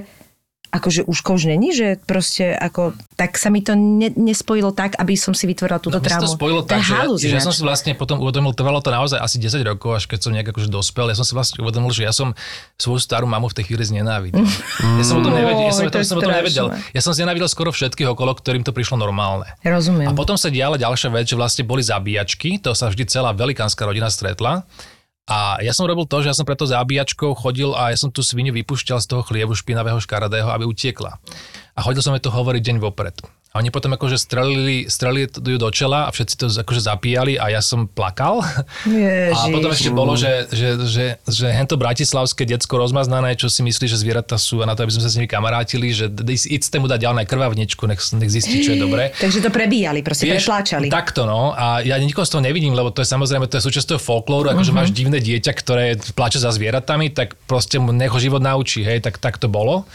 akože už už není, že proste ako, tak sa mi to ne, nespojilo tak, aby som si vytvorila túto No, traumu. to spojilo tak, že, halus že ja som si vlastne potom uvedomil, trvalo to naozaj asi 10 rokov, až keď som nejak akože dospel, ja som si vlastne uvedomil, že ja som svoju starú mamu v tej chvíli znenávidel. Ja som o tom nevedel, ja som, to ja som o tom nevedel. Ja som znenávidel skoro všetkých okolo, ktorým to prišlo normálne. Rozumiem. A potom sa diala ďalšia vec, že vlastne boli zabíjačky, to sa vždy celá velikánska rodina stretla. A ja som robil to, že ja som preto zabíjačkou chodil a ja som tú svinu vypúšťal z toho chlievu špinavého škaredého, aby utiekla. A chodil som jej to hovoriť deň vopred. A oni potom akože strelili, strelili ju do čela a všetci to akože zapíjali a ja som plakal. Ježiš. A potom ešte bolo, že, že, že, že hento bratislavské decko rozmaznané, čo si myslí, že zvieratá sú a na to, aby sme sa s nimi kamarátili, že ísť mu dať ďalej krvavničku, nech, nech zistí, čo je dobré. Takže to prebíjali, proste pretláčali. Takto no. A ja nikoho z toho nevidím, lebo to je samozrejme to je súčasť toho folklóru, akože Mhm. máš divné dieťa, ktoré plače za zvieratami, tak proste mu nech ho život naučí, hej, tak, tak to bolo.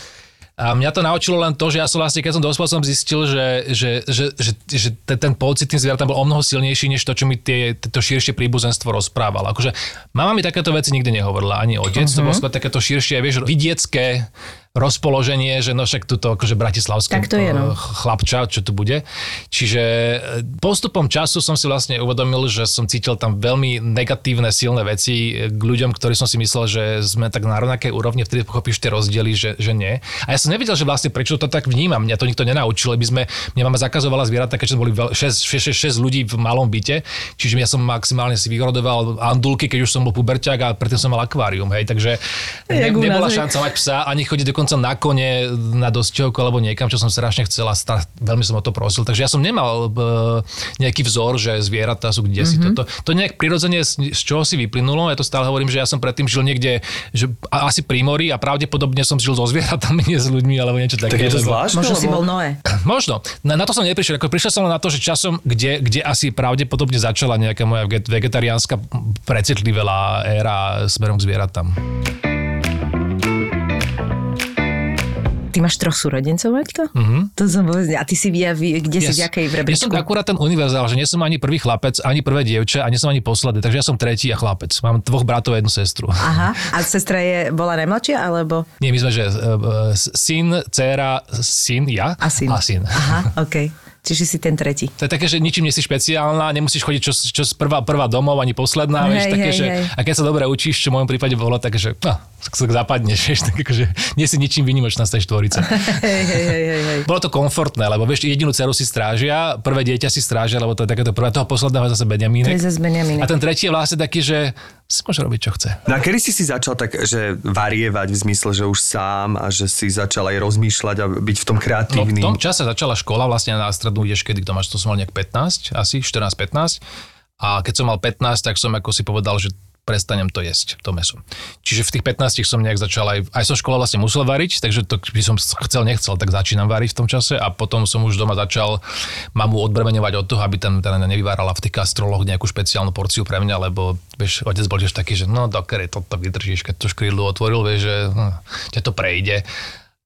A mňa to naučilo len to, že ja som vlastne, keď som dospel, som zistil, že, že, že, že, že ten, pocit tým zvieratám bol o mnoho silnejší, než to, čo mi tie, to širšie príbuzenstvo rozprávalo. Akože mama mi takéto veci nikdy nehovorila, ani otec, uh-huh. to bolo skôr takéto širšie, vieš, vidiecké rozpoloženie, že no však tuto akože bratislavské Tak to je, no. eh, chlapča, čo tu bude. Čiže e, postupom času som si vlastne uvedomil, že som cítil tam veľmi negatívne, silné veci e, k ľuďom, ktorí som si myslel, že sme tak na rovnakej úrovni, vtedy pochopíš tie rozdiely, že, že nie. A ja som nevedel, že vlastne prečo to tak vnímam. Mňa to nikto nenaučil. My sme, mňa mama zakazovala zvieratá, keďže sme boli 6, 6, 6 ľudí v malom byte, čiže ja som maximálne si vyrodoval andulky, keď už som bol puberťák a predtým som mal akvárium, hej, takže ne, nebola šanca mať psa, ani chodiť dokonca na kone, na dostihovku alebo niekam, čo som strašne chcel a stra- veľmi som o to prosil. Takže ja som nemal e, nejaký vzor, že zvieratá sú kde si. Mhm. Toto, to nejak prirodzene z, z čoho si vyplynulo. Ja to stále hovorím, že ja som predtým žil niekde, že a- asi pri mori a pravdepodobne som žil so zvieratami, nie s ľuďmi alebo niečo také. Tak je to zvláštne, Možno si bol Noé. Možno. Na, na to som neprišiel. Ako prišiel som na to, že časom, kde, kde asi pravdepodobne začala nejaká moja veget- vegetariánska precitlivelá éra smerom k zvieratám. Ty máš troch súrodencov, Maťko? Mm-hmm. To som vôbec... A ty si via, kde si v jakej Mhm. Ja som rebríčku? akurát ten univerzál, že nie som ani prvý chlapec, ani prvé dievča, ani som ani posledný, takže ja som tretí a chlapec. Mám dvoch bratov a jednu sestru. Aha. A sestra je, bola najmladšia, alebo... Nie, my sme, že uh, syn, dcéra, syn, ja A syn. a syn. Aha, OK. Čiže si ten tretí. To je také, že ničím nie si špeciálna, nemusíš chodiť čo, čo prvá, prvá domov, ani posledná, Hej, vieš, také, hej, že, hej. a keď sa dobre učíš, čo v mojom prípade bolo, tak, že no, sa zapadneš, vieš, tak akože nie si ničím výnimočná z tej štvorice. Hej, hej, hej, hej. Bolo to komfortné, lebo vieš, jedinú dceru si strážia, prvé dieťa si strážia, lebo to je takéto prvé, toho posledného je zase To Benjamínek. je zase Benjamínek. A ten tretí je vlastne taký, že si môže robiť, čo chce. No a kedy si si začal tak, že varievať v zmysle, že už sám a že si začal aj rozmýšľať a byť v tom No, v kreatívny? tom čase začala škola, vlastne na strednú ideš, kedy to máš, to som mal nejak 15, asi 14-15. A keď som mal 15, tak som ako si povedal, že prestanem to jesť, to meso. Čiže v tých 15 som nejak začal aj, aj som škola vlastne musel variť, takže to by som chcel, nechcel, tak začínam variť v tom čase a potom som už doma začal mamu odbremeňovať od toho, aby ten, ten nevyvárala v tých kastroloch nejakú špeciálnu porciu pre mňa, lebo vieš, otec bol tiež taký, že no dokerej, toto vydržíš, keď to škrídlu otvoril, vieš, že hm, ťa to prejde.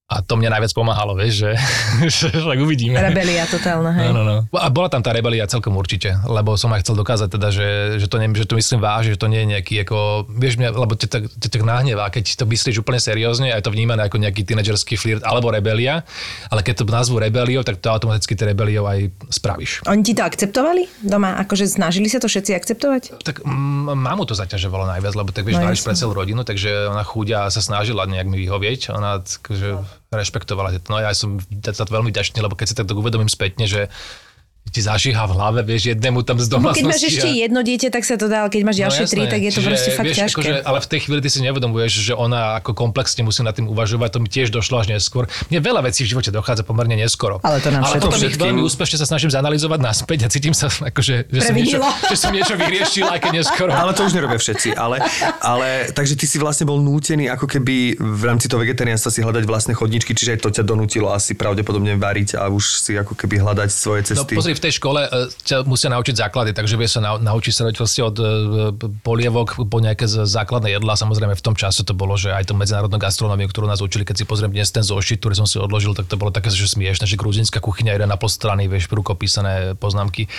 A to mne najviac pomáhalo, vieš, že, že tak uvidíme. Rebelia totálna, hej. No, no, no. A bola tam tá rebelia celkom určite, lebo som aj chcel dokázať teda, že, že, to, ne, že to myslím vážne, že to nie je nejaký ako, vieš mňa, lebo te tak, te tak nahnevá, keď to myslíš úplne seriózne, aj to vnímané ako nejaký tínedžerský flirt alebo rebelia, ale keď to nazvu rebeliou, tak to automaticky tie rebeliou aj spravíš. Oni ti to akceptovali doma? Akože snažili sa to všetci akceptovať? Tak mamu to zaťažovalo najviac, lebo tak vieš, No pre celú rodinu, takže ona chúďa sa snažila nejak mi vyhovieť, ona že rešpektovala to. No ja som za to veľmi vďačný, lebo keď si tak uvedomím spätne, že ti zašíha v hlave, vieš, jednému tam z domácnosti. keď máš ešte a- jedno dieťa, tak sa to dá, ale keď máš ďalšie tri, tak je to No Čiže, proste fakt vieš, ťažké. Akože, ale v tej chvíli ty si nevedomuješ, že ona ako komplexne musí nad tým uvažovať, to mi tiež došlo až neskôr. Mne veľa vecí v živote dochádza pomerne neskoro. Ale to nám ale potom všetkým- veľmi úspešne sa snažím zanalizovať naspäť a cítim sa akože, že, som niečo, že som niečo vyriešil, aj keď neskoro. Ale to už nerobia všetci. Ale, ale takže ty si vlastne bol nútený ako keby v rámci toho vegetariánstva si hľadať vlastné chodničky, čiže aj to ťa donútilo asi pravdepodobne variť a už si ako keby hľadať svoje No cesty. pozri, v tej škole e, ťa musia naučiť základy, takže vie sa nau, naučiť sa od e, polievok po nejaké základné jedlá. Samozrejme v tom čase to bolo, že aj to medzinárodnú gastronómiu, ktorú nás učili, keď si pozriem dnes ten zošit, ktorý som si odložil, tak to bolo také, že smiešne, že gruzínska kuchyňa, jeden na pol strany, vieš, rukopísané poznámky.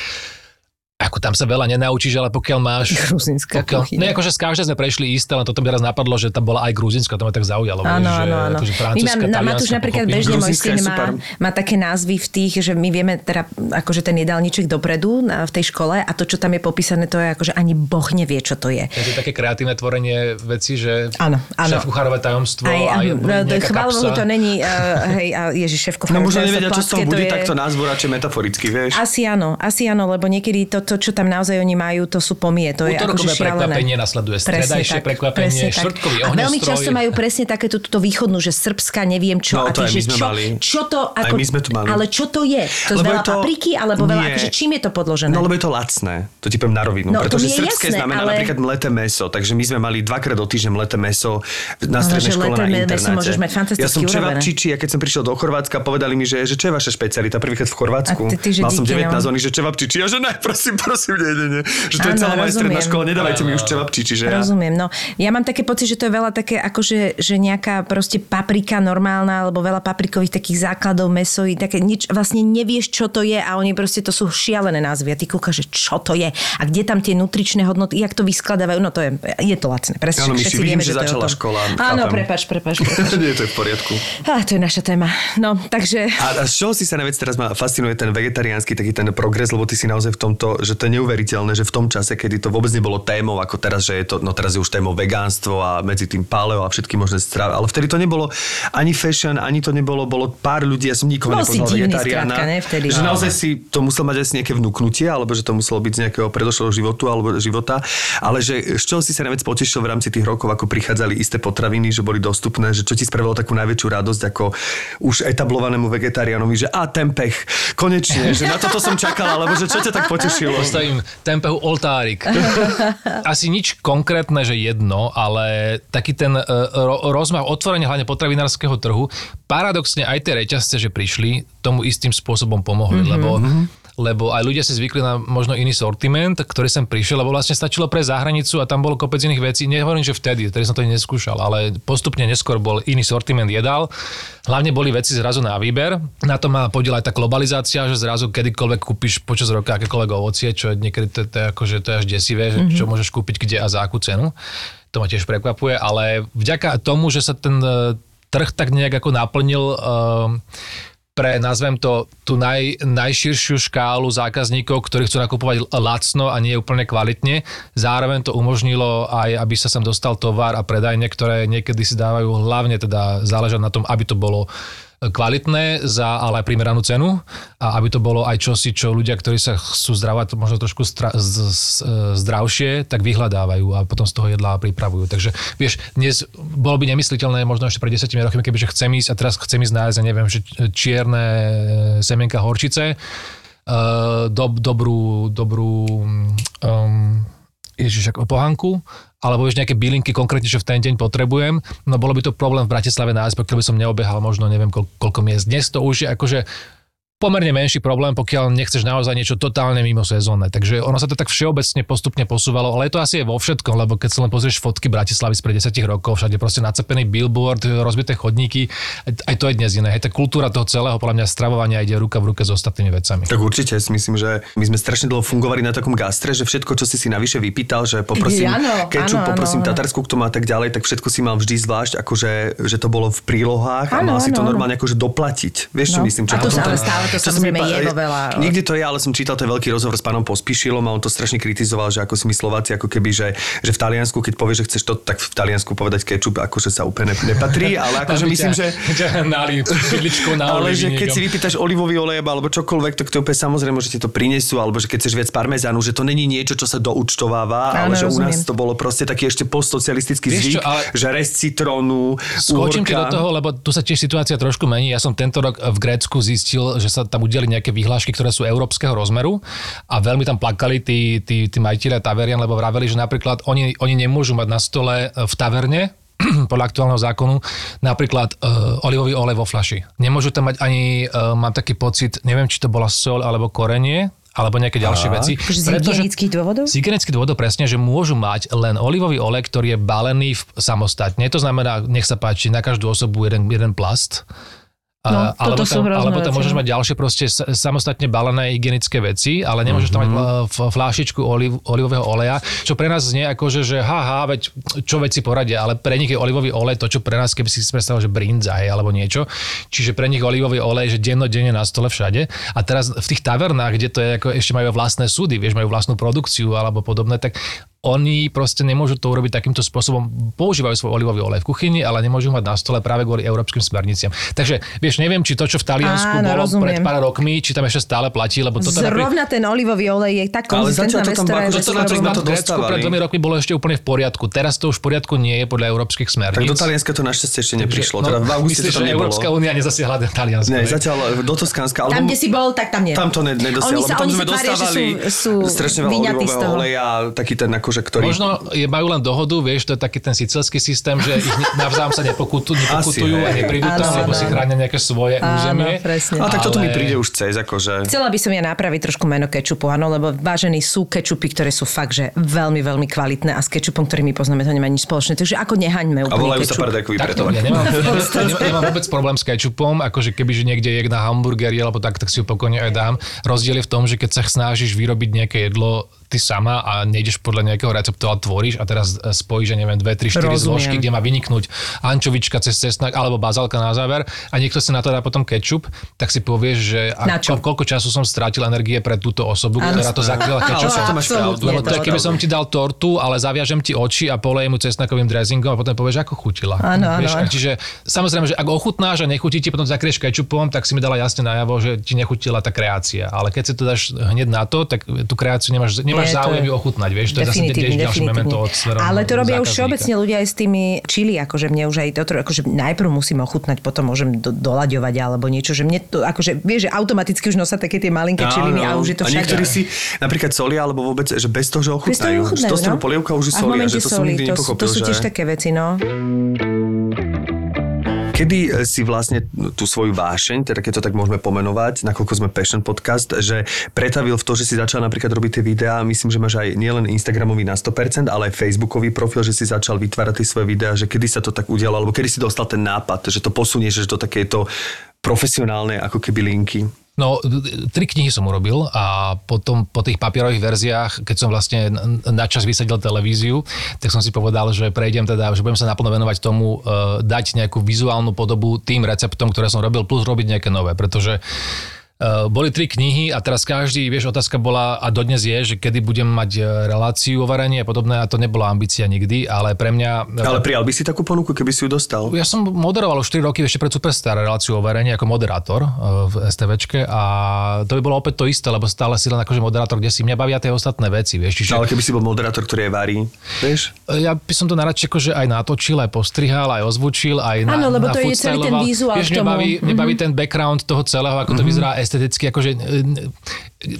Ako tam sa veľa nenaučíš, ale pokiaľ máš... Gruzinská pokiaľ, kuchyňa. No akože z každej sme prešli isté, len toto mi raz napadlo, že tam bola aj Gruzinska, to ma tak zaujalo. Áno, áno, áno. akože My francúzska, mám, na Matúš napríklad bežne môj syn má, má také názvy v tých, že my vieme teda akože ten jedálniček dopredu na, v tej škole a to, čo tam je popísané, to je akože ani Boh nevie, čo to je. Je to také kreatívne tvorenie veci, že Áno, áno. šéf kuchárové tajomstvo Aj, a je no, kapsa. to není, uh, hej, a ježiš, šéfko. No možno nevedia, čo z toho bude, tak to názvu radšej metaforicky, vieš. Asi áno, asi áno, lebo niekedy to, to, čo tam naozaj oni majú, to sú pomie. To je Útorkové akože šialené. prekvapenie nasleduje stredajšie prekvapenie, štvrtkový A veľmi ohňostroj. často majú presne takéto túto východnú, že srbská, neviem čo. No, a to ty, aj my že sme čo, mali. čo to, Aj ako, my sme to mali. ale čo to je? To je Lebo veľa je to- papriky, alebo veľa, Nie. akože čím je to podložené? No lebo je to lacné, to ti poviem na rovinu, No, to pretože mi je srbské jasné, znamená ale- napríklad mleté meso, takže my sme mali dvakrát do týždňa mleté meso na Ale strednej že škole na internáte. mať ja som čevapčiči a keď som prišiel do Chorvátska, povedali mi, že, že čo je vaša špecialita prvýkrát v Chorvátsku. Ty- ty, Mal som díky, 19, no. oni, že čevapčiči, a že ne, prosím, prosím, nie, nie, nie. Že to je Áno, celá moja stredná škola, nedávajte mi už čevapčiči, že ja. Rozumiem, no. Ja mám také pocit, že to je veľa také, akože, že nejaká proste paprika normálna, alebo veľa paprikových takých základov, meso, i také nič, vlastne nevieš, čo to je a oni proste to sú šialené názvy a ty kúkaš, že čo to je a kde tam tie nutričné hodnoty, jak to vyskladávajú, no to je, je to lacné. Presne, Áno, Myši, všetci vidím, vieme, že je začala škola, Áno, prepač, prepač, prepač. nie, to je v poriadku. Á, to je naša téma. No, takže... A, a z čoho si sa najviac teraz ma fascinuje ten vegetariánsky taký ten progres, lebo ty si naozaj v tomto, že to je neuveriteľné, že v tom čase, kedy to vôbec nebolo témou, ako teraz, že je to, no teraz je už témou vegánstvo a medzi tým paleo a všetky možné stravy, ale vtedy to nebolo ani fashion, ani to nebolo, bolo pár ľudí, ja som nikoho Bol nepoznal vegetariána. skrátka, ne, vtedy. Že naozaj si to musel mať asi nejaké vnúknutie, alebo že to muselo byť z nejakého predošlého životu alebo života, ale že z čoho si sa najviac potešil v rámci tých rokov, ako prichádzali isté potraviny, že boli dostupné, že čo ti spravilo takú najväčšiu radosť ako už etablovanému vegetariánovi, že a ten pech, konečne, že na toto som čakal, alebo že čo ťa tak potešilo? Postavím tempehu oltárik. Asi nič konkrétne, že jedno, ale taký ten uh, ro- rozmach otvorenia hlavne potravinárskeho trhu, paradoxne aj tie reťazce, že prišli, tomu istým spôsobom pomohli, mm-hmm. lebo lebo aj ľudia si zvykli na možno iný sortiment, ktorý sem prišiel, lebo vlastne stačilo pre zahranicu a tam bolo kopec iných vecí. Nehovorím, že vtedy, vtedy som to neskúšal, ale postupne neskôr bol iný sortiment jedál. Hlavne boli veci zrazu na výber. Na to má podiel aj tá globalizácia, že zrazu kedykoľvek kúpiš počas roka akékoľvek ovocie, čo je niekedy to, to, je akože to je až desivé, že čo môžeš kúpiť kde a za akú cenu. To ma tiež prekvapuje, ale vďaka tomu, že sa ten e, trh tak nejak ako naplnil e, pre, nazvem to, tú naj, najširšiu škálu zákazníkov, ktorí chcú nakupovať lacno a nie úplne kvalitne. Zároveň to umožnilo aj, aby sa sem dostal tovar a predajne, ktoré niekedy si dávajú hlavne teda záležať na tom, aby to bolo kvalitné za ale aj primeranú cenu a aby to bolo aj čosi, čo ľudia, ktorí sa chcú zdravať možno trošku stra- z- z- zdravšie, tak vyhľadávajú a potom z toho jedla pripravujú. Takže vieš, dnes bolo by nemysliteľné možno ešte pred 10 rokmi, kebyže chcem ísť a teraz chcem ísť nájsť, neviem, že čierne semienka horčice, uh, dob, dobrú, dobrú um, ježiš, ako pohanku, alebo vieš nejaké bylinky konkrétne, čo v ten deň potrebujem, no bolo by to problém v Bratislave nájsť, pokiaľ by som neobehal možno neviem koľko miest. Dnes to už je akože pomerne menší problém, pokiaľ nechceš naozaj niečo totálne mimo sezónne. Takže ono sa to tak všeobecne postupne posúvalo, ale to asi je vo všetkom, lebo keď si len pozrieš fotky Bratislavy spred 10 rokov, všade proste nacepený billboard, rozbité chodníky, aj to je dnes iné. Hej, tá kultúra toho celého, podľa mňa stravovania ide ruka v ruke s ostatnými vecami. Tak určite si myslím, že my sme strašne dlho fungovali na takom gastre, že všetko, čo si si navyše vypýtal, že poprosím Áno, kečup, poprosím áno, áno. tatarskú k tomu a tak ďalej, tak všetko si mal vždy zvlášť, akože, že to bolo v prílohách a Áno, mal si to normálne akože doplatiť. Vieš, čo No. myslím? A to potom sa ale stále to čo sa samozrejme mi je vo veľa- Nikdy to je, ale som čítal, to je veľký rozhovor s pánom Pospíšilom a on to strašne kritizoval, že ako si my Slováci, ako keby, že, že v Taliansku, keď povieš, že chceš to, tak v Taliansku povedať kečup, akože sa úplne ne- nepatrí, ale akože myslím, že... Nali vidličkou na Ale že keď niekam. si vypýtaš olivový olej alebo čokoľvek, tak to úplne samozrejme, že ti to prinesú, alebo že keď chceš viac parmezánu, že to není niečo, čo sa doučtováva, Áno, ale že u nás rozumiem. to bolo proste taký ešte postsocialistický Vieš zvyk, čo, ale- že rez citrónu, Skočím ti do toho, lebo tu sa tiež situácia trošku mení. Ja som tento rok v Grécku zistil, že sa tam udeli nejaké vyhlášky, ktoré sú európskeho rozmeru a veľmi tam plakali tí, tí, tí majiteľia taverian, lebo vraveli, že napríklad oni, oni nemôžu mať na stole v taverne podľa aktuálneho zákonu, napríklad uh, olivový olej vo flaši. Nemôžu tam mať ani, uh, mám taký pocit, neviem, či to bola sol alebo korenie, alebo nejaké ďalšie veci. Akože z hygienických dôvodov? Z hygienických dôvodov presne, že môžu mať len olivový olej, ktorý je balený v, samostatne. To znamená, nech sa páči, na každú osobu jeden, jeden plast No, alebo tam, alebo tam veci, môžeš no. mať ďalšie proste samostatne balené hygienické veci, ale nemôžeš tam mať Mhm. uh, f- fľašičku oliv, olivového oleja, čo pre nás znie ako, že, že haha, veď čo veci poradia, ale pre nich je olivový olej to, čo pre nás, keby si si predstavil, že brinza, hej, alebo niečo. Čiže pre nich olivový olej, že dennodenne na stole všade. A teraz v tých tavernách, kde to je ako ešte majú vlastné súdy, vieš, majú vlastnú produkciu alebo podobné, tak oni proste nemôžu to urobiť takýmto spôsobom. Používajú svoj olivový olej v kuchyni, ale nemôžu ho mať na stole práve kvôli európskym smerniciam. Takže vieš, neviem, či to, čo v Taliansku Áno, bolo rozumiem. pred pár rokmi, či tam ešte stále platí, lebo toto napríklad- Zrovna ten olivový olej je tak konzistentná vec, ktorá je na sme to v Grécku pred dvomi rokmi bolo ešte úplne v poriadku. Teraz to už v poriadku nie je podľa európskych smerníc. Tak do Talianska to našťastie ešte neprišlo. No, teda v auguste myslíš, to tam nebolo. Európska únia nezasiahla Taliansko? Nie, hej? zatiaľ do Toskánska. Tam, kde si bol, tak tam nie. tam to ne, nedosiahlo. Oni sa, oni sa tvária, že dostávali sú, sú strašne veľa vyňatí z olivového oleja, taký ten akože, ktorý... Možno je, majú len dohodu, vieš, to je taký ten sicilský systém, že ich navzájom sa nepokutu, nepokutujú hej. a neprídu Áno, tam, lebo áno. si chránia nejaké svoje Áno, územie. presne. A tak toto mi ale- príde už cez, akože... Chcela by som ja napraviť trošku meno kečupu, áno, lebo vážení sú kečupy, ktoré sú fakt, že veľmi, veľmi kvalitné a s kečupom, ktorý my poznáme, to nemá nič spoločné. Takže ako nehaňme A úplne volajú sa kečup. pardekový Takto, preto. ja nemám, nemám, vôbec problém s kečupom, akože keby že niekde je na hamburgeri alebo tak, tak si ho pokojne aj dám. Rozdiel je v tom, že keď sa snažíš vyrobiť nejaké jedlo ty sama a nejdeš podľa nejakého receptu, ale tvoríš a teraz e, spojíš, ja neviem, 2, 3, 4 Rozumiem. zložky, kde má vyniknúť ančovička cez cesnak alebo bazálka na záver a niekto si na to dá potom kečup, tak si povieš, že Na a, čo? koľko času som strátil energie pre túto osobu, Áno. ktorá to zakryla kečupom. Lebo to keby som ti dal tortu, ale zaviažem ti oči a polejem mu cesnakovým dressingom a potom povieš, ako chutila. Áno, Vieš, čiže samozrejme, že ak ochutnáš a nechutí ti, potom zakrieš kečupom, tak si mi dala jasne najavo, že ti nechutila tá kreácia. Ale keď si to dáš hneď na to, tak tú kreáciu nemáš, nemáš záujem je- ju ochutnať, vieš, to je zase Definitívne, definitívne. Ale to robia už všeobecne ľudia aj s tými čili, akože mne už aj to, akože najprv musím ochutnať, potom môžem do, dolaďovať alebo niečo, že mne to, akože vieš, že automaticky už nosa také tie malinké čiliny a už je to a všade. niektorí si napríklad solia, alebo vôbec, že bez toho, že Bez toho ochutnajú. ochutnajú, no. polievku a už v solia, že to som soli, nikdy to, sú- nepochopil. to sú že... tiež také veci, no. Kedy e, si vlastne tú svoju vášeň, teda keď to tak môžeme pomenovať, nakoľko sme Passion Podcast, že pretavil v to, že si začal napríklad robiť tie videá, myslím, že máš aj nielen Instagramový na 100%, ale aj Facebookový profil, že si začal vytvárať tie svoje videá, že kedy sa to tak udialo, alebo kedy si dostal ten nápad, že to posunieš že do takéto profesionálne ako keby linky. No, tri knihy som urobil a potom po tých papierových verziách, keď som vlastne načas vysadil televíziu, tak som si povedal, že prejdem teda, že budem sa naplno venovať tomu, uh, dať nejakú vizuálnu podobu tým receptom, ktoré som robil, plus robiť nejaké nové, pretože boli tri knihy a teraz každý, vieš, otázka bola a dodnes je, že kedy budem mať e, reláciu o varení a podobné a to nebola ambícia nikdy, ale pre mňa... Ale prijal by si takú ponuku, keby si ju dostal? Ja som moderoval už 4 roky ešte pred Superstar reláciu o varení ako moderátor eh, v STVčke a to by bolo opäť to isté, lebo stále si len akože moderátor, kde si mňa bavia tie ostatné veci, vieš. Čiže Ale keby si bol moderátor, ktorý je varí, vieš? ja by som to naradšie akože aj natočil, aj postrihal, aj ozvučil, aj na, Áno, lebo na to je celý ten vizuál Vieš, mňa baví, mňa Mhm. baví ten background toho celého, ako to vyzerá esteticky, akože e,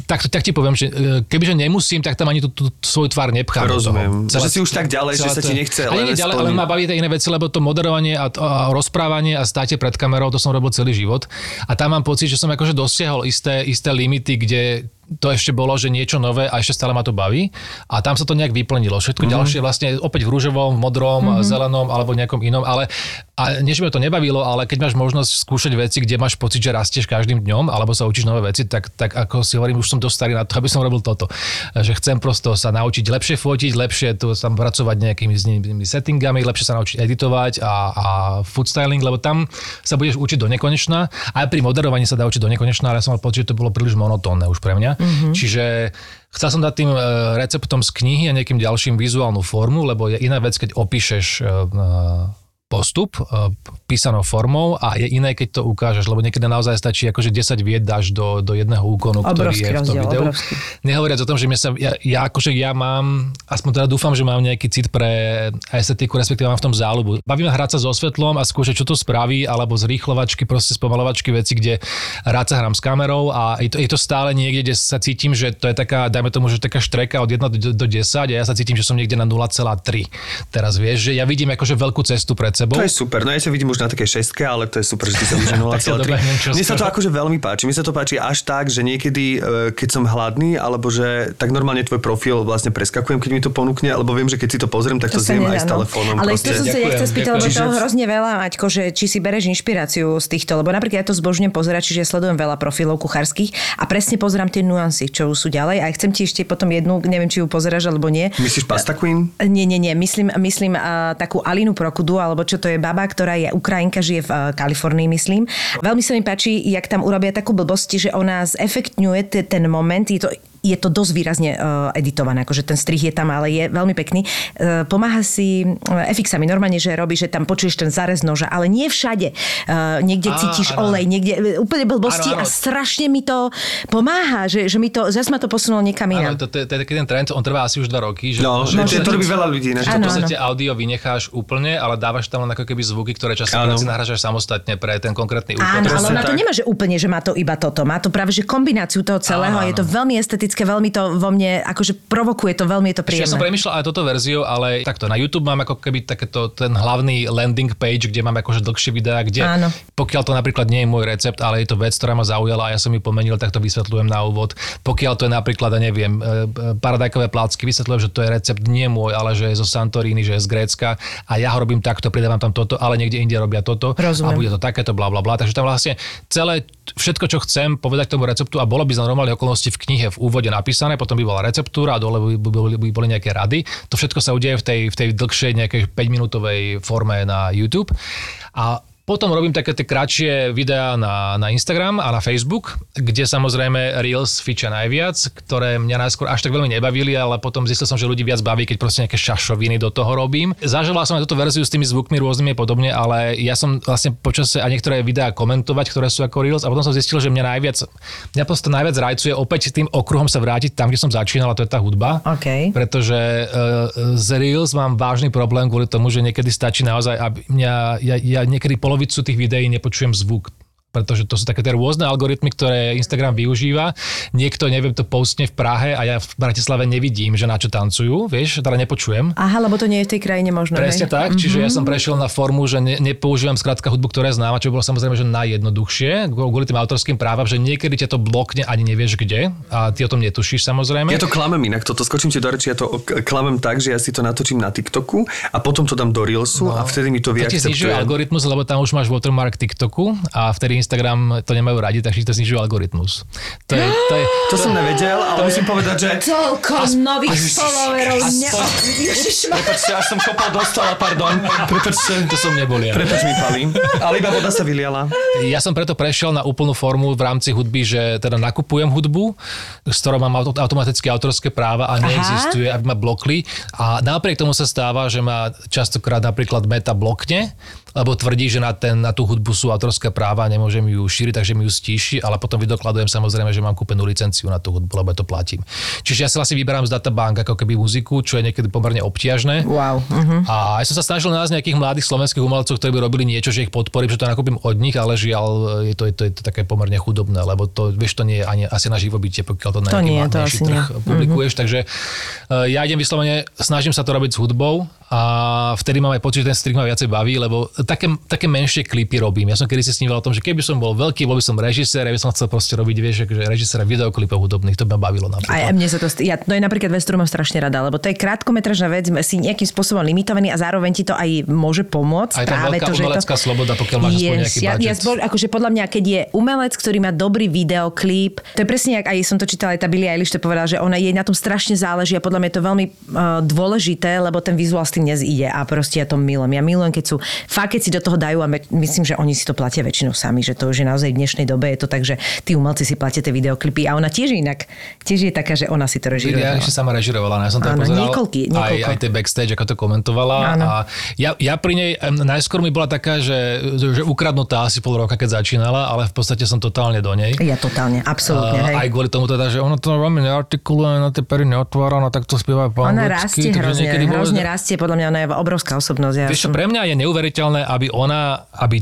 tak, tak ti poviem, že e, kebyže nemusím, tak tam ani tú, tú svoju tvár nepchám. Rozumiem. Že si už tak ďalej, že celé sa ti nechce Ani len nie ďalej, ale ma baví tie iné veci, lebo to moderovanie a, a rozprávanie a státe pred kamerou, to som robil celý život. A tam mám pocit, že som akože dosiahol isté, isté limity, kde to ešte bolo, že niečo nové a ešte stále ma to baví. A tam sa to nejak vyplnilo. Všetko Mhm. mm-hmm. ďalšie vlastne opäť v rúžovom, v modrom, mm-hmm. zelenom alebo nejakom inom. Ale a nie, že mi to nebavilo, ale keď máš možnosť skúšať veci, kde máš pocit, že rastieš každým dňom alebo sa učíš nové veci, tak, tak ako si hovorím, už som dosť starý na to, aby som robil toto. Že chcem prosto sa naučiť lepšie fotiť, lepšie tu tam pracovať nejakými s nimi settingami, lepšie sa naučiť editovať a, a food styling, lebo tam sa budeš učiť do nekonečna. Aj pri moderovaní sa dá učiť do nekonečna, ale ja som mal pocit, že to bolo príliš monotónne už pre mňa. Mm-hmm. Čiže chcel som dať tým e, receptom z knihy a nejakým ďalším vizuálnu formu, lebo je iná vec, keď opíšeš e, e, postup e, písanou formou a je iné, keď to ukážeš, lebo niekedy naozaj stačí akože 10 vied dáš do, do jedného úkonu, ktorý Obrovský je v tom rozdiel, videu. obrovský. Nehovoriac o tom, že sa, ja, ja akože ja mám, aspoň teda dúfam, že mám nejaký cit pre estetiku, respektíve mám v tom záľubu. Bavíme hrať sa so svetlom a skúšať, čo to spraví, alebo z rýchlovačky, proste spomalovačky veci, kde rád sa hrám s kamerou a je to, je to stále niekde, kde sa cítim, že to je taká, dajme tomu, že taká štreka od 1 do, do 10 a ja sa cítim, že som niekde na 0,3. Teraz vieš, že ja vidím akože veľkú cestu pred sebou. To je super, no ja ťa vidím už na takej šestke, ale to je super, že ty sa už Tak sa dobehnem 0,3. Mne sa to akože veľmi páči. Mne sa to páči až tak, že niekedy, e, keď som hladný, alebo že tak normálne tvoj profil vlastne preskakujem, keď mi to ponúkne, lebo viem, že keď si to pozriem, tak to, sa zjem aj nedá, s no. telefónom. Ale proste. to som sa Ďakujem, nechcel spýtať, lebo toho hrozne veľa, Maťko, že či si bereš inšpiráciu z týchto, lebo napríklad ja to zbožňujem pozerať, čiže ja sledujem veľa profilov kuchárskych a presne pozerám tie nuancy, čo sú ďalej. A chcem ti ešte potom jednu, neviem, či ju pozeráš alebo nie. Myslíš Pasta Queen? Nie, nie, nie. Myslím, myslím uh, takú Alinu Prokudu, alebo čo to je baba, ktorá je Ukrajinka, žije v uh, Kalifornii, myslím. Veľmi sa mi páči, jak tam urobia takú blbosť, že ona zefektňuje te- ten moment. Je to, je to dosť výrazne uh, editované, akože ten strih je tam, ale je veľmi pekný. Uh, pomáha si uh, FX-ami normálne, že robí, že tam počuješ ten zarez noža, ale nie všade. Uh, niekde Á, cítiš áno. olej, niekde úplne blbosti Áno, a áno. strašne mi to pomáha, že, že mi to, zase ma to posunulo niekam Áno, inám. to, to, to, je taký ten trend, on trvá asi už dva roky. Že, No, že, že to robí veľa ľudí. že v Áno, podstate audio vynecháš úplne, ale dávaš tam len ako keby zvuky, ktoré častokrát Áno. si nahrážaš samostatne pre ten konkrétny úkol. Áno, ale ona to nemá, že úplne, že má to iba toto. Má to práve, že kombináciu toho celého. Áno, Je to veľmi estetické, veľmi to vo mne, akože provokuje to, veľmi je to Ešte ja som príjemné. premyšľal aj toto verziu, ale takto, na YouTube mám ako keby takéto ten hlavný landing page, kde mám akože dlhšie videá, kde Áno. pokiaľ to napríklad nie je môj recept, ale je to vec, ktorá ma zaujala a ja som ju pomenil, tak to vysvetľujem na úvod. Pokiaľ to je napríklad, ja neviem, e, paradajkové plácky, vysvetľujem, že to je recept nie môj, ale že je zo Santorini, že je z Grécka a ja ho robím takto, pridávam tam toto, ale niekde inde robia toto Rozumiem. a bude to takéto, bla bla bla. Takže tam vlastne celé všetko, čo chcem povedať k tomu receptu a bolo by za normálne okolnosti v knihe v úvode napísané, potom by bola receptúra a dole by, by, by boli nejaké rady. To všetko sa udeje v tej, v tej dlhšej nejakej 5-minútovej forme na YouTube. A potom robím také tie kratšie videá na, na Instagram a na Facebook, kde samozrejme Reels fičia najviac, ktoré mňa najskôr až tak veľmi nebavili, ale potom zistil som, že ľudí viac baví, keď proste nejaké šašoviny do toho robím. Zažila som aj túto verziu s tými zvukmi rôznymi podobne, ale ja som vlastne počas aj niektoré videá komentovať, ktoré sú ako Reels a potom som zistil, že mňa najviac, mňa proste najviac rajcuje opäť tým okruhom sa vrátiť tam, kde som začínal, a to je tá hudba. OK. Pretože uh, z Reels mám vážny problém kvôli tomu, že niekedy stačí naozaj, aby mňa, ja, ja niekedy polovicu tých videí nepočujem zvuk pretože to sú také tie rôzne algoritmy, ktoré Instagram využíva. Niekto, neviem, to postne v Prahe a ja v Bratislave nevidím, že na čo tancujú, vieš, teda nepočujem. Aha, lebo to nie je v tej krajine možno. Presne hej? tak, čiže ja som prešiel na formu, že ne, nepoužívam skrátka hudbu, ktorá je známa, čo bolo samozrejme, že najjednoduchšie, kvôli tým autorským právam, že niekedy ťa to blokne, ani nevieš kde a ty o tom netušíš samozrejme. Ja to klamem inak, toto skočím ti do reči, ja to klamem tak, že ja si to natočím na TikToku a potom to dám do Reelsu a vtedy mi to To ti znižuje vyakceptuje. algoritmus, lebo tam už máš watermark TikToku a vtedy Instagram to nemajú radi, takže to znižuje algoritmus. To je, to je, To som nevedel, ale musím povedať, že... Toľko nových followerov. Ne... aspoň- Ježišmar- Prepačte, až som kopal do stola, pardon. Prepačte, to som nebol ja. prepač mi, Pali. Ale iba voda sa vyliala. Ja som preto prešiel na úplnú formu v rámci hudby, že teda nakupujem hudbu, s ktorou mám auto- automaticky autorské práva a neexistuje, aby ma blokli. A napriek tomu sa stáva, že ma častokrát napríklad Meta blokne, lebo tvrdí, že na, ten, na tú hudbu sú autorské práva a nemôžem ju šíriť, takže mi ju stíši, ale potom vydokladujem samozrejme, že mám kúpenú licenciu na tú hudbu, lebo ja to platím. Čiže ja si vlastne vyberám z databank ako keby muziku, čo je niekedy pomerne obťažné. Wow. mhm. A ja som sa snažil nájsť nejakých mladých slovenských umelcov, ktorí by robili niečo, že ich podporím, že to nakúpim od nich, ale žiaľ, je to, je to, je to také pomerne chudobné, lebo to, vieš, to nie je ani asi na živobytie, pokiaľ to na To nie, to asi trh nie. publikuješ. Takže uh, ja idem vyslovene, snažím sa to robiť s hudbou a vtedy mám aj pocit, že ten strih ma viacej baví, lebo také, také menšie klipy robím. Ja som kedy si sníval o tom, že keby som bol veľký, bol by som režisér, ja by som chcel proste robiť, vieš, že režiséra videoklipov hudobných, to by ma bavilo A napríklad. mne sa to, ja, to je napríklad vec, ktorú mám strašne rada, lebo to je krátkometražná vec, si nejakým spôsobom limitovaný a zároveň ti to aj môže pomôcť. Aj tá práve veľká to, že je to... umelecká sloboda, pokiaľ máš aspoň nejaký ja, ja budget. zbo- akože podľa mňa, keď je umelec, ktorý má dobrý videoklip, to je presne, jak aj som to čítala, aj tá Billie Eilish to povedala, že ona jej na tom strašne záleží a podľa mňa je to veľmi uh, dôležité, lebo ten vizuál s tým dnes ide a proste ja to milujem. Ja milujem, keď sú, fakt keď si do toho dajú a myslím, že oni si to platia väčšinou sami, že to už je naozaj v dnešnej dobe je to tak, že tí umelci si platia tie videoklipy a ona tiež inak, tiež je taká, že ona si to režiruje. Ja ešte sama režirovala, ja som to aj Áno, pozeral. niekoľky, aj, niekoľko. aj tie backstage, ako to komentovala. Áno. A ja, ja pri nej, najskôr mi bola taká, že, že ukradnutá asi pol roka, keď začínala, ale v podstate som totálne do nej. Ja totálne, absolútne, hej. A, aj kvôli tomu teda, že ono to veľmi neartikuluje, na tie pery neotvára, no tak to spieva po Ona rastie hrozne, niekedy bolo- hrozne rastie, podľa mňa ona je obrovská osobnosť. Ja čo, som- pre mňa je neuveriteľné, aby ona, aby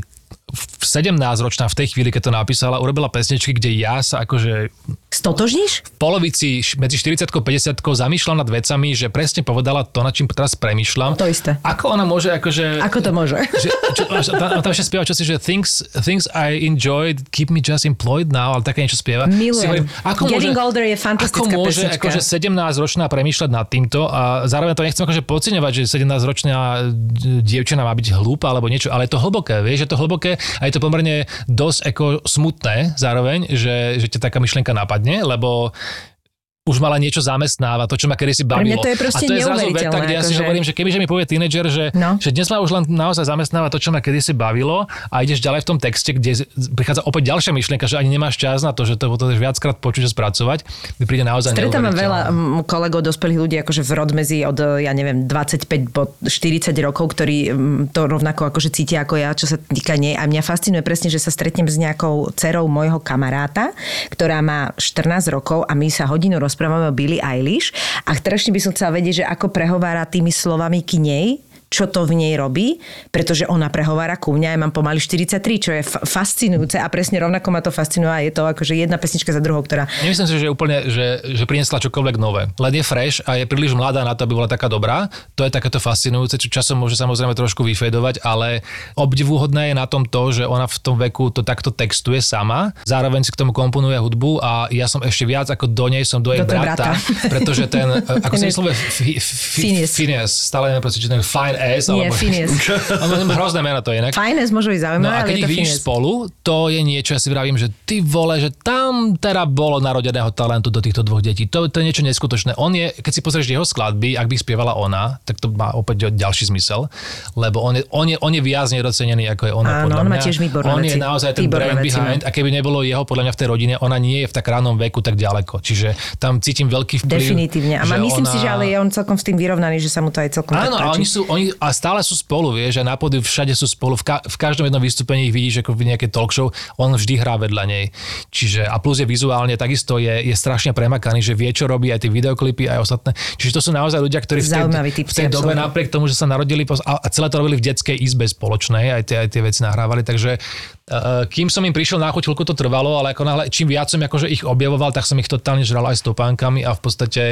17-ročná v tej chvíli, keď to napísala, urobila pesničky, kde ja sa akože Stotožníš? v polovici medzi 40 a 50 zamýšľam nad vecami, že presne povedala to, nad čím teraz premýšľam. To isté. Ako ona môže akože... Ako to môže? že, čo, tam, tam ešte spieva čosi, že things, things I enjoyed keep me just employed now, ale také niečo spieva. Milujem. Hovorím, ako Getting môže, Older je fantastická Ako môže pesnička. akože 17-ročná premýšľať nad týmto a zároveň to nechcem akože podceňovať, že 17-ročná dievčina má byť hlúpa alebo niečo, ale je to hlboké, vieš, je to hlboké a je to pomerne dosť ako smutné zároveň, že, že ťa taká myšlienka napadne, lebo už mala niečo zamestnáva, to, čo ma kedysi bavilo. mňa to je proste a to je zrazu veta, kde ja si akože- hovorím, že kebyže mi povie tínedžer, že, No. že dnes ma už len naozaj zamestnáva to, čo ma kedysi bavilo a ideš ďalej v tom texte, kde prichádza opäť ďalšia myšlienka, že ani nemáš čas na to, že to potrebuješ viackrát počuť a spracovať, mi príde naozaj Stretávam veľa kolegov, dospelých ľudí, akože v rodmezi od, ja neviem, 25 po 40 rokov, ktorí to rovnako akože cítia ako ja, čo sa týka nej. A mňa fascinuje presne, že sa stretnem s nejakou dcerou môjho kamaráta, ktorá má 14 rokov a my sa hodinu rozprávame o Billie Eilish a strašne by som chcela vedieť, že ako prehovára tými slovami k nej, čo to v nej robí, pretože ona prehovára ku mňa, ja mám pomaly 43, čo je f- fascinujúce a presne rovnako ma to fascinuje a je to akože jedna pesnička za druhou, ktorá Nemyslím si, že úplne, že, že priniesla čokoľvek nové. Len je fresh a je príliš mladá na to, aby bola taká dobrá. To je takéto fascinujúce, čo časom môže samozrejme trošku vyfedovať, ale obdivuhodné je na tom to, že ona v tom veku to takto textuje sama, zároveň si k tomu komponuje hudbu a ja som ešte viac ako do nej som do jej Do brata, brata. pretože ten, ako sa vyslovuje, Phineas. Stále neviem či ten fine Nie, alebo... Phineas. Hrozné meno to je inak. Fajnes môže byť No zaujímavé, a ale keď je ich vidíš spolu, to je niečo, ja si vravím, že ty vole, že tam teda bolo narodeného talentu do týchto dvoch detí. To, to je niečo neskutočné. On je, keď si pozrieš jeho skladby, ak by spievala ona, tak to má opäť ďalší zmysel, lebo on je, on je, on je viac nedocenený, ako je ona Áno, podľa on má tiež výborné On je veci. naozaj ten Výborné brain veci má. behind a keby nebolo jeho podľa mňa v tej rodine, ona nie je v tak ránom veku tak ďaleko. Čiže tam cítim veľký vplyv. Definitívne. A myslím si, ona- že ale je on celkom s tým vyrovnaný, že sa mu to aj celkom Áno, a oni sú, oni, a stále sú spolu, vieš, a na pódiu všade sú spolu, v, ka, v každom jednom vystúpení ich vidíš ako v nejakej talk show, on vždy hrá vedľa nej. Čiže, a plus je vizuálne takisto je, je strašne premakaný, že vie, čo robí aj tie videoklipy, aj ostatné. Čiže to sú naozaj ľudia, ktorí v tej, typ, v tej dobe absolútne. napriek tomu, že sa narodili a, a celé to robili v detskej izbe spoločnej, aj tie, aj tie veci nahrávali, takže uh, kým som im prišiel na chuť, chvíľku to trvalo, ale ako náhle, čím viac som akože ich objavoval, tak som ich totálne žral aj stopánkami a v podstate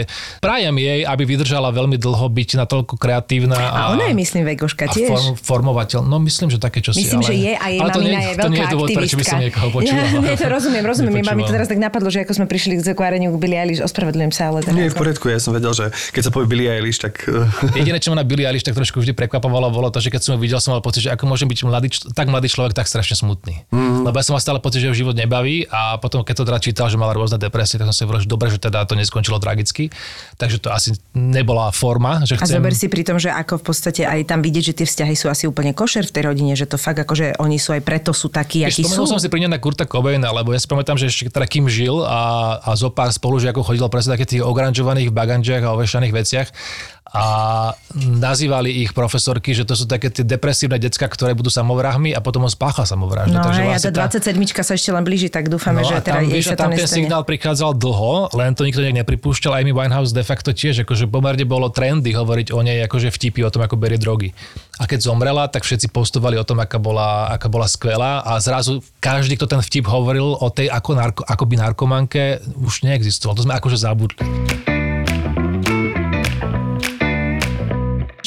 prajem jej, aby vydržala veľmi dlho byť natoľko kreatívna. A ona je, myslím, vegoška a tiež. form, formovateľ. No myslím, že také čosi. Myslím, ale, že je a jej ale to mamina nie, je to nie veľká je dôvod, prečo by som niekoho počúval. Ja, nie, to rozumiem, rozumiem. Iba mi to Nepočúval. teraz tak napadlo, že ako sme prišli k zakváreniu k Billie Eilish, ospravedlňujem sa, ale teda Nie, v poriadku, ja som vedel, že keď sa povie Billie Eilish, tak... eh, Jediné, čo ma na Billie Eilish tak trošku vždy prekvapovalo, bolo to, že keď som ho videl, som mal pocit, že ako môže byť mladý, tak mladý človek tak strašne smutný. Mm. Lebo ja som mal stále pocit, že ho život nebaví a potom, keď to teda čítal, že mala rôzne depresie, tak som si hovoril, že dobre, že teda to neskončilo tragicky. Takže to asi nebola forma, že A chcem... zober si pri tom, že ako v podstate aj tam vidieť, že tie vzťahy sú asi úplne košer v tej rodine, že to fakt ako, že oni sú aj preto sú takí, akí sú. Som si pri na Kurta Cobaina, lebo ja si pamätám, že ešte teda kým žil a, a zo pár spolužiakov chodilo presne také tých ogranžovaných baganžiach a ovešaných veciach a nazývali ich profesorky, že to sú také tie depresívne decka, ktoré budú samovrahmi a potom on spáchal samovraždu. No Takže hej, vlastne a tá 27 sa ešte len blíži, tak dúfame, že a teda tam, jej sa a tam ten nestane. signál prichádzal dlho, len to nikto nejak nepripúšťal. Amy Winehouse de facto tiež, akože pomerne bolo trendy hovoriť o nej akože vtipy o tom, ako berie drogy. A keď zomrela, tak všetci postovali o tom, aká bola, aká bola skvelá a zrazu každý, kto ten vtip hovoril o tej ako, narko, ako by narkomanke, už neexistoval. To sme akože zabudli.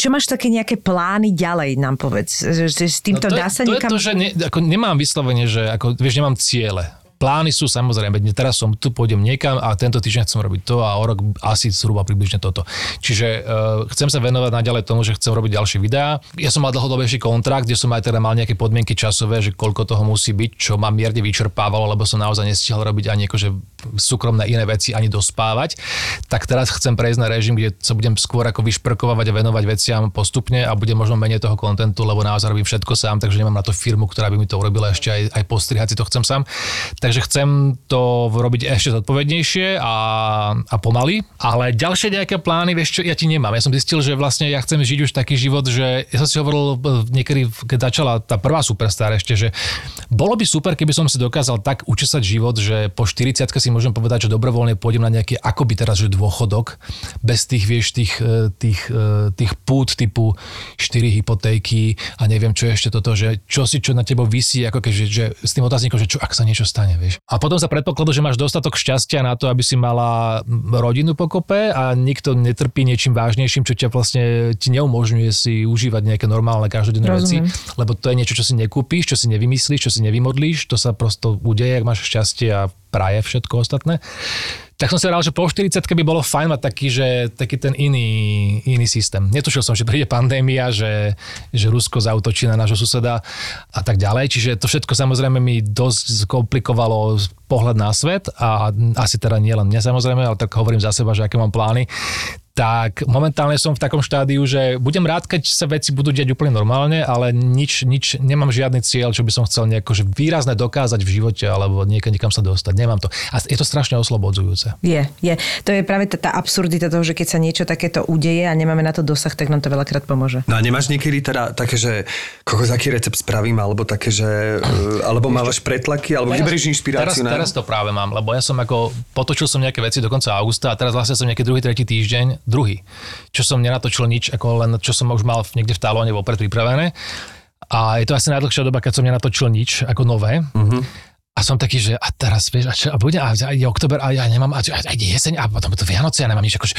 Čo máš také nejaké plány ďalej, nám povedz? Že, že s týmto No to, dá je, sa to niekam... je to, že ne, ako nemám vyslovene, že ako, vieš, nemám ciele. Plány sú samozrejme, teraz som tu, pôjdem niekam a tento týždeň chcem robiť to a o rok asi zhruba približne toto. Čiže uh, chcem sa venovať naďalej tomu, že chcem robiť ďalšie videá. Ja som mal dlhodobejší kontrakt, kde som aj teda mal nejaké podmienky časové, že koľko toho musí byť, čo ma mierne vyčerpávalo, lebo som naozaj nestihal robiť ani akože súkromné iné veci, ani dospávať. Tak teraz chcem prejsť na režim, kde sa budem skôr ako vyšprkovať a venovať veciam postupne a bude možno menej toho kontentu, lebo naozaj robím všetko sám, takže nemám na to firmu, ktorá by mi to urobila ešte aj, aj postrihať si to chcem sám. Takže chcem to robiť ešte zodpovednejšie a, a pomaly. Ale ďalšie nejaké plány, vieš čo, ja ti nemám. Ja som zistil, že vlastne ja chcem žiť už taký život, že ja som si hovoril eh, niekedy, keď začala tá prvá superstar ešte, že bolo by super, keby som si dokázal tak učesať život, že po 40 si môžem povedať, že dobrovoľne pôjdem na nejaký akoby teraz, že dôchodok, bez tých, vieš, tých, eh, tých, eh, tých pút typu 4 hypotéky a neviem čo ešte toto, že čo si čo na tebo vysí, ako keď, že, že s tým otáznikom, že čo ak sa niečo stane. Vieš. A potom sa predpokladu, že máš dostatok šťastia na to, aby si mala rodinu pokope a nikto netrpí niečím vážnejším, čo ťa vlastne ti neumožňuje si užívať nejaké normálne každodenné veci, lebo to je niečo, čo si nekúpíš, čo si nevymyslíš, čo si nevymodlíš, to sa prosto udeje, ak máš šťastie a praje všetko ostatné. Tak som si hovoril, že po 40 by bolo fajn mať taký, že, taký ten iný, iný systém. Netušil som, že príde pandémia, že, že Rusko zautočí na nášho suseda a tak ďalej. Čiže to všetko samozrejme mi dosť komplikovalo pohľad na svet a asi teda nie len mňa samozrejme, ale tak hovorím za seba, že aké mám plány tak momentálne som v takom štádiu, že budem rád, keď sa veci budú diať úplne normálne, ale nič, nič, nemám žiadny cieľ, čo by som chcel nejako že výrazne dokázať v živote alebo niekam, niekam sa dostať. Nemám to. A je to strašne oslobodzujúce. Je, je. To je práve tá, tá absurdita toho, že keď sa niečo takéto udeje a nemáme na to dosah, tak nám to veľakrát pomôže. No a nemáš niekedy teda také, že kokos, aký recept spravím, alebo také, že... e, Alebo mávaš pretlaky, alebo kde berieš teraz, inšpiráciu na... teraz to práve mám, lebo ja som ako, potočil som nejaké veci do konca augusta a teraz vlastne som nejaký druhý, tretí týždeň, druhý, čo som nenatočil nič, ako len čo som už mal niekde v talóne vopred pripravené. A je to asi najdlhšia doba, keď som nenatočil nič ako nové. Uh-huh. A som taký, že a teraz vieš, a, čo, a bude, a, a je oktober, a ja nemám, a, a, ide jeseň, a potom to Vianoce, ja nemám nič, akože,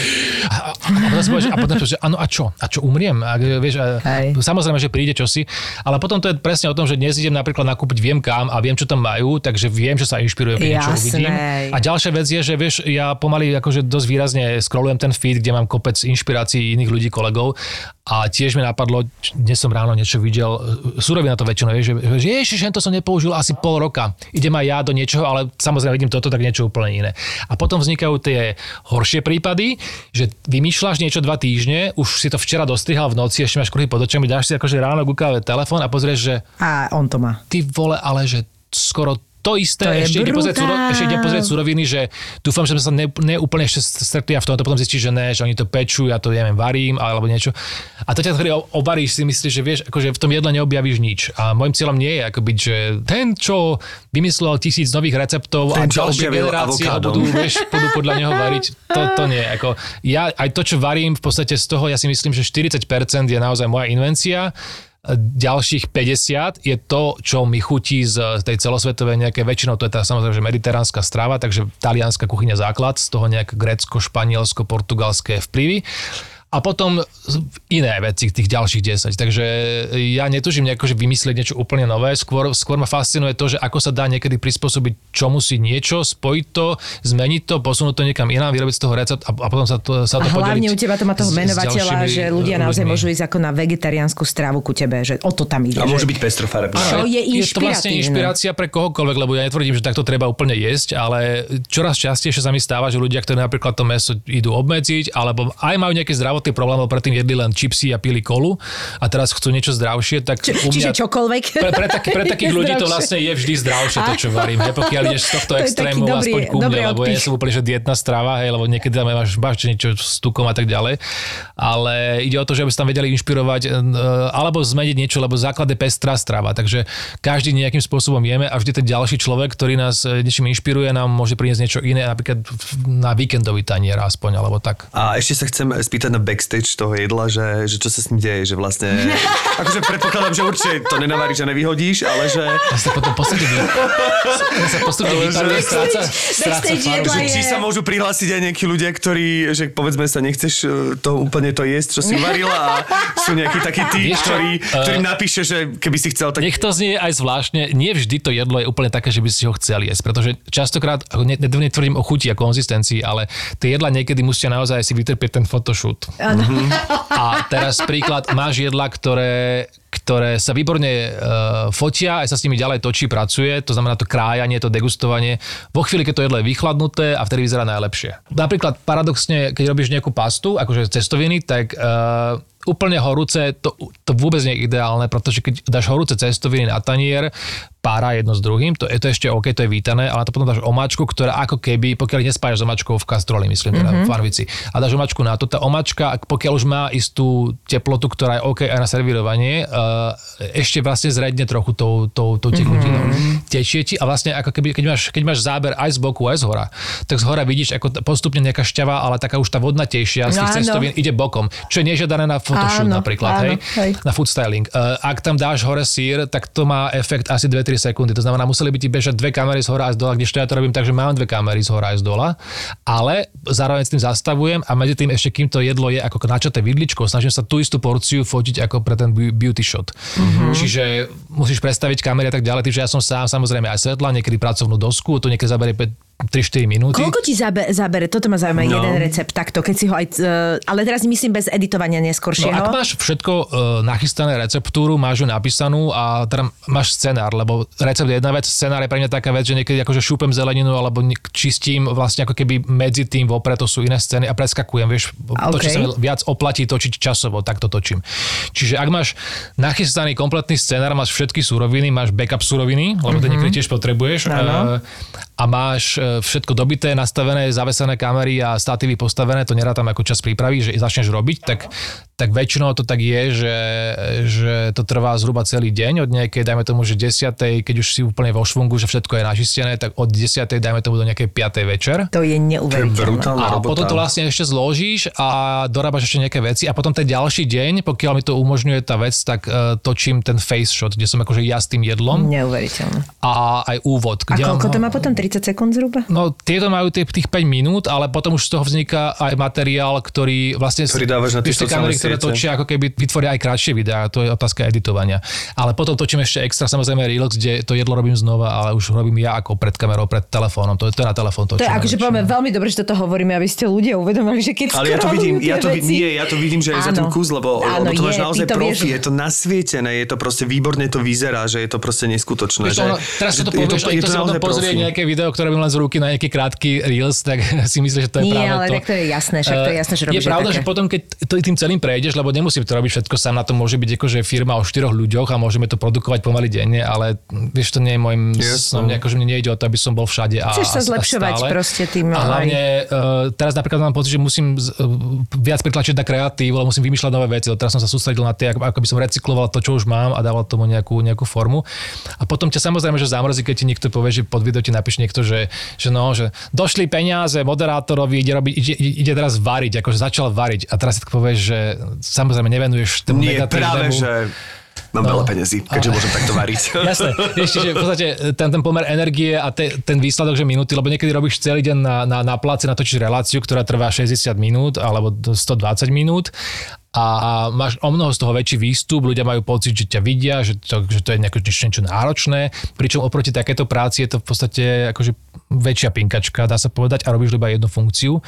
a, a, a potom si povieš, a potom, že áno, a čo? A čo, umriem? A, vieš, a, Hej. samozrejme, že príde čosi, ale potom to je presne o tom, že dnes idem napríklad nakúpiť, viem kam a viem, čo tam majú, takže viem, že sa inšpirujem, niečo Jasné. uvidím. A ďalšia vec je, že vieš, ja pomaly akože dosť výrazne scrollujem ten feed, kde mám kopec inšpirácií iných ľudí, kolegov a tiež mi napadlo, dnes som ráno niečo videl, surovina to väčšinou, vieš, že, že ježiš, to som nepoužil asi pol roka. Idem aj ja do niečoho, ale samozrejme vidím toto, tak niečo úplne iné. A potom vznikajú tie horšie prípady, že vymýšľaš niečo dva týždne, už si to včera dostrihal v noci, ešte máš kruhy pod očami, dáš si akože ráno gukáve telefón a pozrieš, že A on to má. ty vole, ale že skoro to isté, To ešte, ide pozrieť, suro, ešte ide pozrieť suroviny, že dúfam, že sme sa ne, ne úplne ešte stretli a v tomto potom zistíš, že ne, že oni to pečú, ja to neviem, varím alebo niečo. A to ťa o- obaríš, si myslíš, že vieš, akože v tom jedle neobjavíš nič. A môjim cieľom nie je ako byť, že ten, čo vymyslel tisíc nových receptov Ten, a ďalšie generácie ho budú, vieš, budú podľa neho variť. To, to nie. Ako, ja aj to, čo varím, v podstate z toho, ja si myslím, že 40% je naozaj moja invencia ďalších 50 je to, čo mi chutí z tej celosvetovej nejaké, väčšinou to je tá samozrejme, mediteránska strava, takže talianská kuchyňa základ, z toho nejaké grécko, španielsko, portugalské vplyvy. A potom iné veci, tých ďalších 10. Takže ja netužím nejako, že vymyslieť niečo úplne nové. Skôr, skôr ma fascinuje to, že ako sa dá niekedy prispôsobiť čomu si niečo, spojiť to, zmeniť to, posunúť to niekam inám, vyrobiť z toho recept a, a potom sa to, sa A to hlavne podeliť u teba to má toho menovateľa, že ľudia naozaj ľuďmi. môžu ísť ako na vegetariánsku stravu ku tebe, že o to tam ide. A môže že... byť pestrofarebný. Čo je Je to vlastne inšpirácia pre kohokoľvek, lebo ja netvrdím, že takto treba úplne jesť, ale čoraz častejšie sa mi stáva, že ľudia, ktorí napríklad to meso idú obmedziť, alebo aj majú nejaké zdravotné problémy, lebo predtým jedli len čipsy a pili kolu a teraz chcú niečo zdravšie, tak Či- u čiže mňa... čokoľvek. Pre, pre, taký, pre takých ľudí to zdravšie. vlastne je vždy zdravšie, to čo varím, hej, pokiaľ ideš z tohto To extrému dobrý- aspoň ku mne, lebo ja som úplne, že dietná strava, hej, lebo niekedy tam máš, máš niečo s tukom a tak ďalej, ale ide o to, že aby sa tam vedeli inšpirovať e, alebo zmeniť niečo, lebo základ je pestrá strava, takže každý nejakým spôsobom jeme a vždy ten ďalší človek, ktorý nás e, niečím inšpiruje, nám môže priniesť niečo iné, napríklad na víkendový tanier aspoň, alebo tak. A ešte sa chcem spýtať na backstage toho jedla, že, že čo sa s ním deje, že vlastne... akože predpokladám, že určite to nenavaríš a nevyhodíš, ale že... Ja sa potom postupne sa postupne vyparuje, stráca, stráca faru. Že či sa môžu prihlásiť aj nejakí ľudia, ktorí, že povedzme sa nechceš e, to úplne to jesť, čo si uvarila a sú nejakí takí tí, Vieš ktorí, ktorým napíše, že keby si chcel, tak Nech to znie aj zvláštne, nie vždy to jedlo je úplne také, že by si ho chcel jesť, pretože častokrát, netvrdím o chuti a konzistencii, ale tie jedla niekedy musia naozaj si vytrpieť ten photoshoot. Mhm. A teraz príklad, máš jedla, ktoré, ktoré sa výborne uh, fotia, aj sa s nimi ďalej točí, pracuje, to znamená to krájanie, to degustovanie. Vo chvíli, keď to jedlo je vychladnuté a vtedy vyzerá najlepšie. Napríklad paradoxne, keď robíš nejakú pastu, akože cestoviny, tak uh, úplne horúce, to, to vôbec nie je ideálne, pretože keď dáš horúce cestoviny na tanier, pára jedno s druhým, to je to ešte OK, to je vítané, ale to potom dáš omáčku, ktorá ako keby, pokiaľ nespájaš s omáčkou v kastroli, myslím, teda v farvici, a dáš omáčku na to, tá omáčka, pokiaľ už má istú teplotu, ktorá je OK aj na servírovanie, uh, ešte vlastne zredne trochu tou, tou, tou tekutinou. Tečie ti a vlastne ako keby, keď máš, keď máš záber aj z boku, aj z hora, tak z hora vidíš ako postupne nejaká šťava, ale taká už tá vodnatejšia z tých Áno. cestovín ide bokom, čo je nežiadané na photoshoot Áno, napríklad, áno, hej, hej. na food styling. Uh, ak tam dáš hore sír, tak to má efekt asi 2-3 sekundy. To znamená, museli by ti bežať dve kamery z hora a z dola, kdežto ja to robím tak, že mám dve kamery z hora a z dola, ale zároveň s tým zastavujem a medzi tým ešte, kým to jedlo je ako načaté vidličko, snažím sa tú istú porciu fotiť ako pre ten beauty shot. Mm-hmm. Čiže musíš predstaviť kamery a tak ďalej, takže ja som sám samozrejme aj svetla, niekedy pracovnú dosku, to niekedy zaberie 3-4 minúty. Koľko ti zabe, zabere? Toto ma zaujíma, no. jeden recept takto, keď si ho aj... Uh, ale teraz myslím bez editovania neskoršieho. No, ak máš všetko uh, nachystané receptúru, máš ju napísanú a teda máš scenár, lebo recept je jedna vec, scenár je pre mňa taká vec, že niekedy akože šúpem zeleninu alebo čistím vlastne ako keby medzi tým vopred, to sú iné scény a preskakujem, vieš, okay. to, čo sa viac oplatí točiť časovo, tak to točím. Čiže ak máš nachystaný kompletný scenár, máš všetky súroviny, máš backup súroviny, lebo mm-hmm. to niekedy tiež potrebuješ uh, a máš všetko dobité, nastavené, zavesené kamery a statívy postavené, to tam ako čas prípravy, že začneš robiť, tak, tak väčšinou to tak je, že, že to trvá zhruba celý deň, od nejakej, dajme tomu, že 10. keď už si úplne vo švungu, že všetko je načistené, tak od 10. dajme tomu do nejakej 5. večer. To je neuveriteľné. A robota. potom to vlastne ešte zložíš a dorábaš ešte nejaké veci a potom ten ďalší deň, pokiaľ mi to umožňuje tá vec, tak uh, točím ten face shot, kde som akože ja s tým jedlom. Neuveriteľné. A aj úvod. Kde a koľko mám, to má potom? 30 sekúnd zhruba? No, tieto majú tých, tých 5 minút, ale potom už z toho vzniká aj materiál, ktorý vlastne... Ktorý dávaš na tie kamery, ktoré točia, ako keby vytvoria aj krátšie videá, to je otázka editovania. Ale potom točím ešte extra samozrejme Reels, kde to jedlo robím znova, ale už robím ja ako pred kamerou, pred telefónom. To, to je na telefón To je akože povieme veľmi dobre, že toto hovoríme, aby ste ľudia uvedomili, že keď Ale ja to vidím, ja to, veci... nie, ja to vidím, že je za ten kus, lebo, áno, lebo to máš naozaj profi, je to nasvietené, je to proste výborne to vyzerá, že je to proste neskutočné. Vieš, že, ono, teraz že to povieš, je to, je to, to pozrie nejaké video, ktoré by len z ruky na nejaký krátky Reels, tak si myslíš, že to je Nie, práve ale to. tak to je jasné, však to je jasné, že robíš Je pravda, že potom, keď to tým celým prejdeš, lebo nemusím to robiť všetko sám, na to môže byť akože firma o štyroch ľuďoch a môžeme to produkovať pomaly denne, ale vieš, to nie je môjim yes, snom, akože mne nejde o to, aby som bol všade. A, Chceš sa zlepšovať a stále. proste tým. A hlavne uh, teraz napríklad mám pocit, že musím uh, viac pritlačiť na kreatív, lebo musím vymýšľať nové veci. Teraz som sa sústredil na tie, ako, ako by som recykloval to, čo už mám a dával tomu nejakú, nejakú formu. A potom ťa samozrejme, že zamrzí, keď ti niekto povie, že pod video ti napíše niekto, že, že no, že došli peniaze moderátorovi, ide, robiť, ide, ide teraz variť, akože začal variť. A teraz si tak povieš, že samozrejme nevenuješ tomu Nie, práve, že Mám no. veľa peniazy, keďže môžem takto variť. Jasné. Ešte, že v podstate ten, ten pomer energie a te, ten výsledok, že minúty, lebo niekedy robíš celý deň na, na, na place, natočíš reláciu, ktorá trvá 60 minút alebo 120 minút a máš o mnoho z toho väčší výstup, ľudia majú pocit, že ťa vidia, že to, že to je nejako niečo náročné, pričom oproti takéto práci je to v podstate akože väčšia pinkačka, dá sa povedať, a robíš iba jednu funkciu,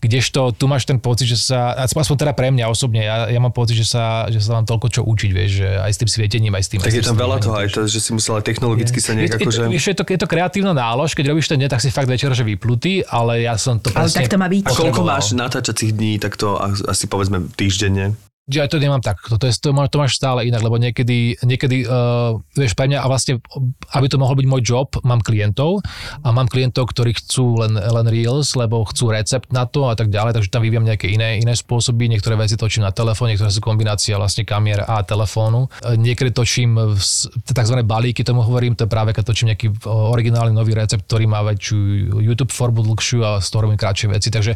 kdežto tu máš ten pocit, že sa, aspoň teda pre mňa osobne, ja, ja mám pocit, že sa, že sa vám toľko čo učiť, vieš, že aj s tým svietením, aj s tým. Tak je tam veľa toho, aj to, že si musela technologicky je, sa nejak je, akože... Je, je, to, je to kreatívna nálož, keď robíš ten deň, tak si fakt večer, že vyplutý, ale ja som to Ale tak to má byť. A koľko máš natáčacích dní, tak to asi povedzme týždenne? Aj to nemám tak. To, je, to, to máš stále inak, lebo niekedy, niekedy uh, vieš, pre mňa, a vlastne, aby to mohol byť môj job, mám klientov a mám klientov, ktorí chcú len, len Reels, lebo chcú recept na to a tak ďalej, takže tam vyvíjam nejaké iné, iné spôsoby. Niektoré veci točím na telefón, niektoré sú kombinácia vlastne kamier a telefónu. Uh, niekedy točím tzv. balíky, tomu hovorím, to je práve keď točím nejaký originálny nový recept, ktorý má väčšiu YouTube formu dlhšiu a toho robím kratšie veci, takže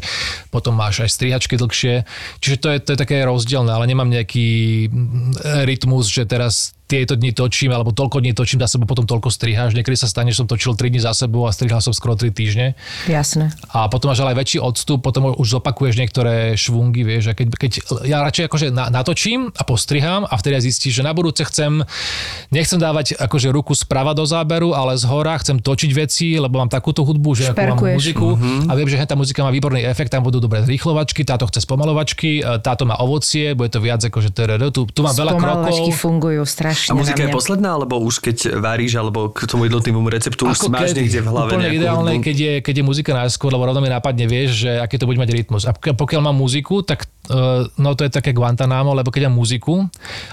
potom máš aj strihačky dlhšie. Čiže to je, to je také rozdielne ale nemám nejaký mm, rytmus, že teraz tieto dni točím, alebo toľko dní točím za sebou, potom toľko striháš. Niekedy sa stane, že som točil 3 dní za sebou a strihal som skoro 3 týždne. Jasné. A potom máš ale aj väčší odstup, potom už zopakuješ niektoré švungy, vieš, a keď, keď ja radšej akože na, natočím a postrihám a vtedy zistíš, že na budúce chcem, nechcem dávať akože ruku sprava do záberu, ale z hora chcem točiť veci, lebo mám takúto hudbu, že ako mám muziku uh-huh. a viem, že tá muzika má výborný efekt, tam budú dobré rýchlovačky, táto chce spomalovačky, e, táto má ovocie, bude to viac ako že tu, tu mám veľa krokov. fungujú strašne strašne A muzika je posledná, alebo už keď varíš, alebo k tomu jednotlivému receptu už si máš niekde v hlave Úplne ideálne, keď je, keď je muzika najskôr, lebo rovno mi napadne, vieš, že aký to bude mať rytmus. A pokiaľ mám muziku, tak uh, no to je také Guantanamo, lebo keď mám muziku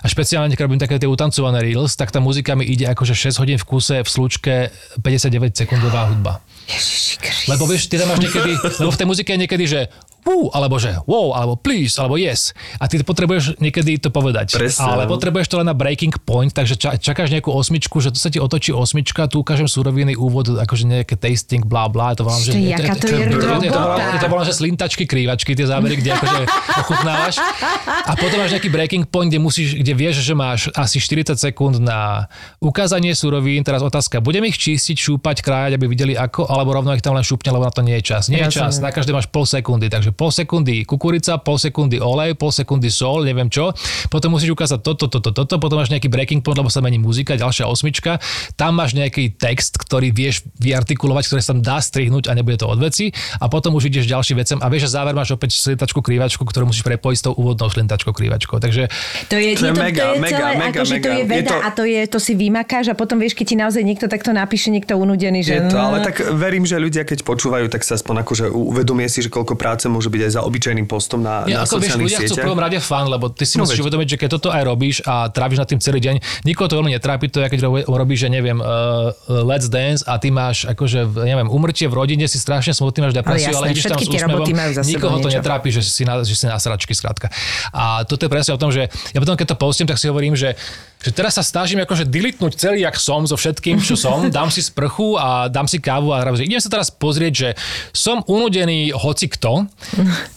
a špeciálne keď robím také tie utancované reels, tak tá muzika mi ide akože 6 hodín v kuse v slučke 59 sekundová hudba. Ježiši Lebo vieš, ty tam máš niekedy, lebo v tej muzike je niekedy, že uh, alebo že wow, alebo please, alebo yes. A ty potrebuješ niekedy to povedať. Presne, Ale no. potrebuješ to len na breaking point, takže ča, čakáš nejakú osmičku, že tu sa ti otočí osmička, tu ukážem suroviny, úvod, akože nejaké tasting, bla bla, to volám, že... Ešte, jaká to je to, to, volám- to volám, že slintačky, krývačky, tie zábery, kde akože ochutnávaš. A potom máš nejaký breaking point, kde, musíš, kde vieš, že máš asi 40 sekúnd na ukázanie surovín. Teraz otázka, budem ich čistiť, šúpať, krájať, aby videli ako, alebo rovno ich tam len šúpne, lebo na to nie je čas. Nie je čas, na každé máš pol sekundy, takže pol sekundy kukurica, pol sekundy olej, pol sekundy sol, neviem čo. Potom musíš ukázať toto, toto, toto, potom máš nejaký breaking point, lebo sa mení muzika, ďalšia osmička. Tam máš nejaký text, ktorý vieš vyartikulovať, ktorý sa tam dá strihnúť a nebude to od veci. A potom už ideš ďalším vecem a vieš, že záver máš opäť slintačku krývačku, ktorú musíš prepojiť s tou úvodnou slintačkou krývačkou. Takže To je, To je to, mega, to je mega, celé, mega, akože to mega. je Je veda to- a to, je, to si vymakáš a potom vieš, keď ti naozaj niekto takto napíše, niekto unudený, že... Je to, ale tak verím, že ľudia, keď počúvajú, tak sa aspoň akože uvedomie si, že koľko práce môže byť aj za obyčajným postom na, Ja, na ako vieš, sociálnych ľudia chcú v sieťach. prvom rade fan, lebo ty si No musíš veď. uvedomiť, že keď toto aj robíš a tráviš nad tým celý deň, nikoho to veľmi netrápi, to je, keď ro- robíš, že neviem, uh, Let's Dance a ty máš akože, v- neviem, umrtie v rodine, si strašne smutný, máš depresiu, jasné, ale, ideš tam všetky s úsmevom, nikoho to niečo. netrápi, že si na, že si na sračky, skrátka. A toto je presne o tom, že ja potom, keď to postím, tak si hovorím, že že teraz sa snažím akože dilitnúť celý, jak som, so všetkým, čo som, dám si sprchu a dám si kávu a že idem sa teraz pozrieť, že som unudený hoci kto,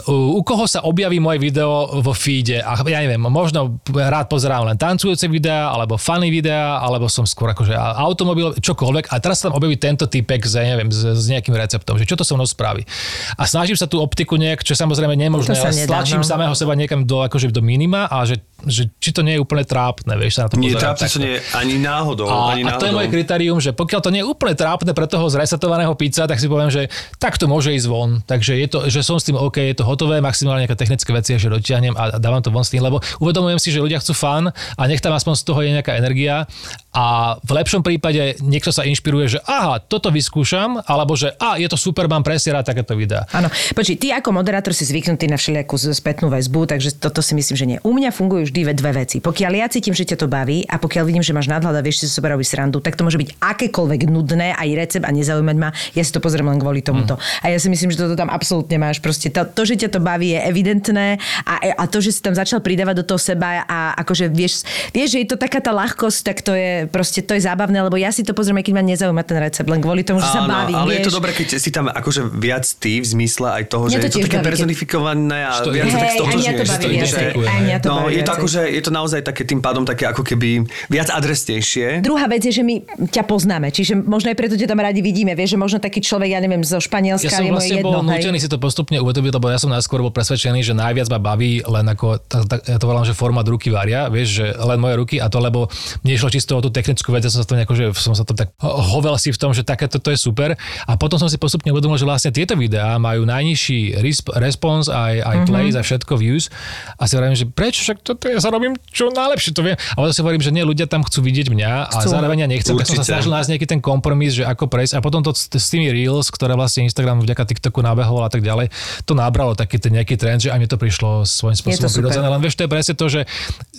u, koho sa objaví moje video vo feede a ja neviem, možno rád pozerám len tancujúce videá, alebo funny videá, alebo som skôr akože automobil, čokoľvek a teraz sa tam objaví tento typek ja neviem, s, s nejakým receptom, že čo to so mnou spraví. A snažím sa tú optiku nejak, čo samozrejme nemožné, ale stlačím no. samého seba niekam do, akože do minima a že, že či to nie je úplne trápne, vieš, sa na to Nie, trápne to nie je ani náhodou. A, ani a to je moje kritérium, že pokiaľ to nie je úplne trápne pre toho zresetovaného pizza, tak si poviem, že tak to môže ísť von. Takže je to, že som s tým OK, je to hotové, maximálne nejaké technické veci, že dotiahnem a dávam to von s tým, lebo uvedomujem si, že ľudia chcú fan a nech tam aspoň z toho je nejaká energia a v lepšom prípade niekto sa inšpiruje, že aha, toto vyskúšam, alebo že a je to super, mám presne rád takéto videá. Áno, počuj, ty ako moderátor si zvyknutý na všelijakú spätnú väzbu, takže toto si myslím, že nie. U mňa fungujú vždy ve- dve veci. Pokiaľ ja cítim, že ťa to baví a pokiaľ vidím, že máš nadhľad a vieš si so seba robiť srandu, tak to môže byť akékoľvek nudné, aj recept a nezaujímať ma. Ja si to pozriem len kvôli tomuto. Mhm. A ja si myslím, že toto tam absolútne máš. Proste to, to že ťa to baví, je evidentné a, a to, že si tam začal pridávať do toho seba a akože vieš, vieš, že je to taká tá ľahkosť, tak to je proste to je zábavné, lebo ja si to pozriem, keď ma nezaujíma ten recept, len kvôli tomu, že sa Áno, bavím. ale vieš. je to dobré, keď si tam akože viac ty v zmysle aj toho, že to je to také baví, personifikované a to- viac sa tak aj mňa to stotožňuješ s baví že- mňa to No, baví je to. Akože, je to naozaj také tým pádom také ako keby viac adresnejšie. Druhá vec je, že my ťa poznáme, čiže možno aj preto ťa tam radi vidíme. Vieš, že možno taký človek, ja neviem, zo Španielska Ja som je moje vlastne jedno. bol nutený si to postupne uvedomiť, lebo ja som najskôr bol presvedčený, že najviac ma baví len ako, tá, tá, ja to volám, že forma ruky varia, vieš, že len moje ruky a to, lebo mne išlo čisto o tú technickú vec, ja som sa to nejako, že som sa to tak ho- hovel si v tom, že takéto to je super. A potom som si postupne uvedomil, že vlastne tieto videá majú najnižší resp- response, aj, aj Mhm. plays, aj všetko views. A si hovorím, že prečo, však toto ja sa robím čo najlepšie, to viem. A potom si hovorím, že nie, ľudia tam chcú vidieť mňa a Chcú. zároveň ja nechcem, tak som sa Určite. snažil nájsť nejaký ten kompromis, že ako prejsť. A potom to s, tými Reels, ktoré vlastne Instagram vďaka TikToku nabehol a tak ďalej, to nabralo taký ten nejaký trend, že aj mne to prišlo svojím spôsobom prirodzené. Len vieš, to je presne to, že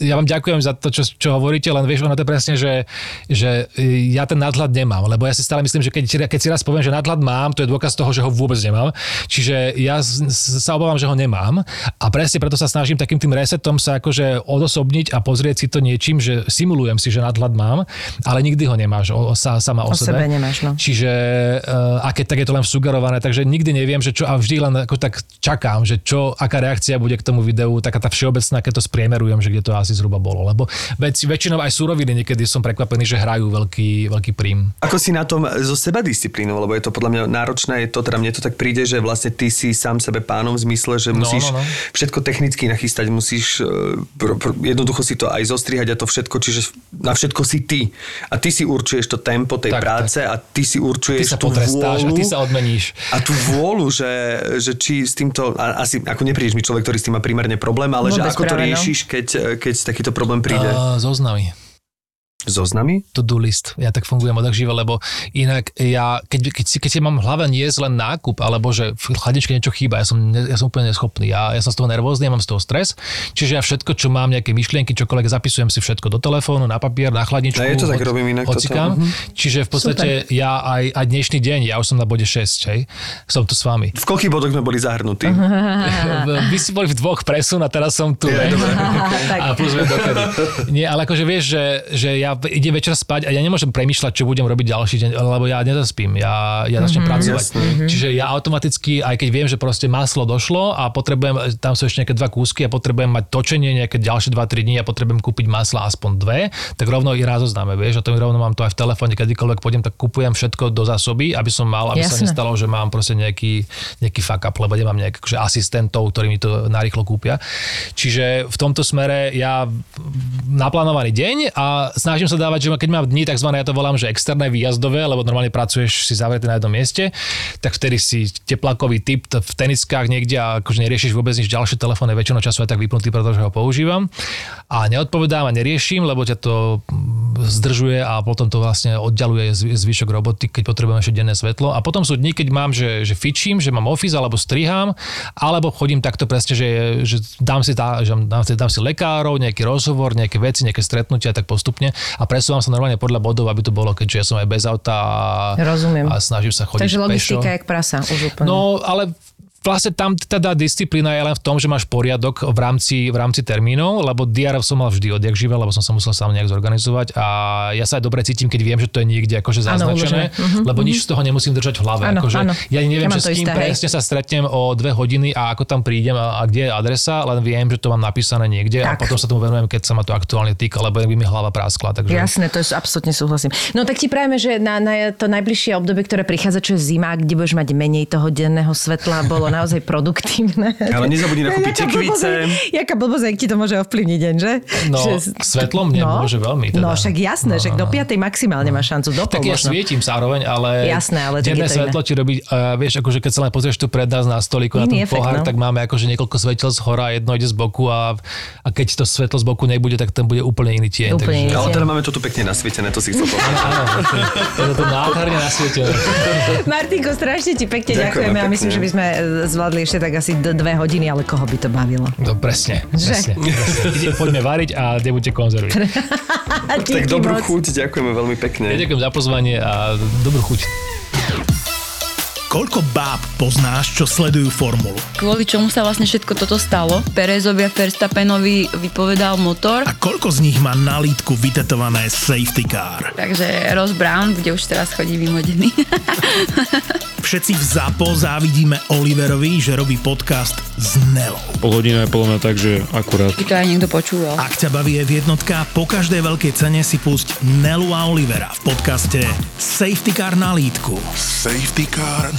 ja vám ďakujem za to, čo, čo hovoríte, len vieš, ono to je presne, že, že e, ja ten nadhľad nemám, lebo ja si stále myslím, že keď, keď si raz poviem, že nadhľad mám, to je dôkaz toho, že ho vôbec nemám. Čiže ja sa obávam, že ho nemám a presne preto sa snažím takým tým resetom sa akože odosobniť a pozrieť si to niečím, že simulujem si, že nadhľad mám, ale nikdy ho nemáš o, sa, sama o, O sebe nemáš, no. Čiže uh, a keď tak je to len sugerované, takže nikdy neviem, že čo a vždy len ako tak čakám, že čo, aká reakcia bude k tomu videu, taká tá všeobecná, keď to spriemerujem, že kde to asi zhruba bolo. Lebo väč, väčšinou aj súroviny niekedy som prekvapený, že hrajú veľký, veľký prím. Ako si na tom so seba disciplínou, lebo je to podľa mňa náročné, je to teda mne to tak príde, že vlastne ty si sám sebe pánom v zmysle, že No, musíš no, no. všetko technicky nachystať, musíš pr- jednoducho si to aj zostrihať a to všetko, čiže na všetko si ty. A ty si určuješ to tempo tej Tak, práce a ty si Ty určuješ sa tú potrestáš a vôľu. ty sa odmeníš. A tú vôľu, že, že či s týmto, a asi ako neprídeš mi človek, ktorý s tým má primárne problém, ale že Vôbec ako to práve, no. riešiš, keď, keď takýto problém príde. Uh, zoznamy. Zoznamy? to-do list. Ja tak fungujem odak živo, lebo inak ja, keď, keď, si, keď si mám v hlave nie je len nákup, alebo že v chladničke niečo chýba, ja som, ja som úplne neschopný. Ja, ja som z toho nervózny, ja mám z toho stres. Čiže ja všetko, čo mám, nejaké myšlienky, čokoľvek, zapisujem si všetko do telefónu, na papier, na chladničku. A ja to tak robím inak toto. hocikam. Čiže v podstate ja aj, aj dnešný deň, ja už som na bode 6, hej, som tu s vami. V koľkých bodoch sme boli zahrnutí? Vy si boli v dvoch presun a teraz som tu. Hej. dobre, A plus. Nie, ale akože vieš, že, že ja idem večer spať a ja nemôžem premýšľať, čo budem robiť ďalší deň, lebo ja nezaspím, ja, ja začnem pracovať. jasné. Čiže ja automaticky, aj keď viem, že proste maslo došlo a potrebujem, tam sú ešte nejaké dva kúsky a potrebujem mať točenie nejaké ďalšie 2-3 dní a potrebujem kúpiť masla aspoň dve, tak rovno ich razoznáme, vieš, a to rovno mám to aj v telefóne, kedykoľvek pôjdem, tak kupujem všetko do zásoby, aby som mal, aby sa Jasné. nestalo, že mám proste nejaký, nejaký fuck up, lebo nemám nejakých akože asistentov, ktorí mi to narýchlo kúpia. Čiže v tomto smere ja naplánovaný deň a snažím sa dávať, že keď mám dni tzv. ja to volám, že externé výjazdové, lebo normálne pracuješ si zavretý na jednom mieste, tak vtedy si teplakový typ v teniskách niekde a akože neriešiš vôbec nič ďalšie telefónne, väčšinou času aj tak vypnutý, pretože ho používam. A neodpovedám a neriešim, lebo ťa to zdržuje a potom to vlastne oddialuje zv- zvyšok roboty, keď potrebujem ešte denné svetlo. A potom sú dni, keď mám, že, že fičím, že mám office alebo strihám, alebo chodím takto presne, že, že dám, si tá, že dám, dám si lekárov, nejaký rozhovor, nejaké veci, nejaké stretnutia, tak postupne a presúvam sa normálne podľa bodov, aby to bolo, keďže ja som aj bez auta a, Rozumiem. a snažím sa chodiť Takže pešo. logistika jak prasa, už úplne. No, ale vlastne tam teda disciplína je len v tom, že máš poriadok v rámci, v rámci termínov, lebo DR som mal vždy odjak živé, lebo som sa musel sám nejak zorganizovať a ja sa aj dobre cítim, keď viem, že to je niekde akože zaznačené, uložené. Mhm, lebo nič z toho nemusím držať v hlave. Áno, akože áno. Ja neviem, Ja že s kým isté, hej. presne sa stretnem o dve hodiny a ako tam prídem a, a kde je adresa, len viem, že to mám napísané niekde a Tak. potom sa tomu venujem, keď sa ma to aktuálne týka, lebo by mi hlava práskla. Takže... Jasné, to je absolútne súhlasím. No tak ti prajeme, že na, na to najbližšie obdobie, ktoré prichádza, čo je zima, kde budeš mať menej toho denného svetla, bolo naozaj produktívne. Ale nezabudni nakúpiť tekvice. Jaká blbosť, jak ti to môže ovplyvniť deň, že? No, že... svetlom mne môže veľmi teda. No však jasné, No, však no, do no. 5. maximálne máš šancu, do Tak ja možno. svietim zároveň, ale, Jasné, ale denné svetlo ti robí, uh, vieš, akože keď sa len pozrieš tu pred nás na stolíku, na ten efekt, pohár, no. tak máme akože niekoľko svetel z hora, jedno ide z boku a, a keď to svetlo z boku nebude, tak ten bude úplne iný tieň. Úplne takže. Ale teda máme to tu pekne nasvietené, to si chcel povedať. Áno, to je to nádherne nasvietené. Martinko, strašne ti pekne Ďakujeme a myslím, že by sme e, zvládli ešte tak asi dve hodiny, ale koho by to bavilo? No presne, Že? presne. presne. Ide, poďme variť a nebudete konzervy. Tak dobrú moc. chuť, ďakujeme veľmi pekne. Ja ďakujem za pozvanie a dobrú chuť. Koľko báb poznáš, čo sledujú formulu? kvôli čomu sa vlastne všetko toto stalo. Perezovi a Verstappenovi vypovedal motor, A koľko z nich má na lítku vytetované safety car? takže Ross Brown bude už teraz chodí vymodený. Všetci v ZAPO závidíme Oliverovi, že robí podcast s Nelou. Pol hodina je podľa mňa tak, že akurát. By to aj niekto počúval. Ak ťa baví v jednotka, po každej veľkej cene si pusť Nelu a Olivera v podcaste Safety Car na lítku. Safety car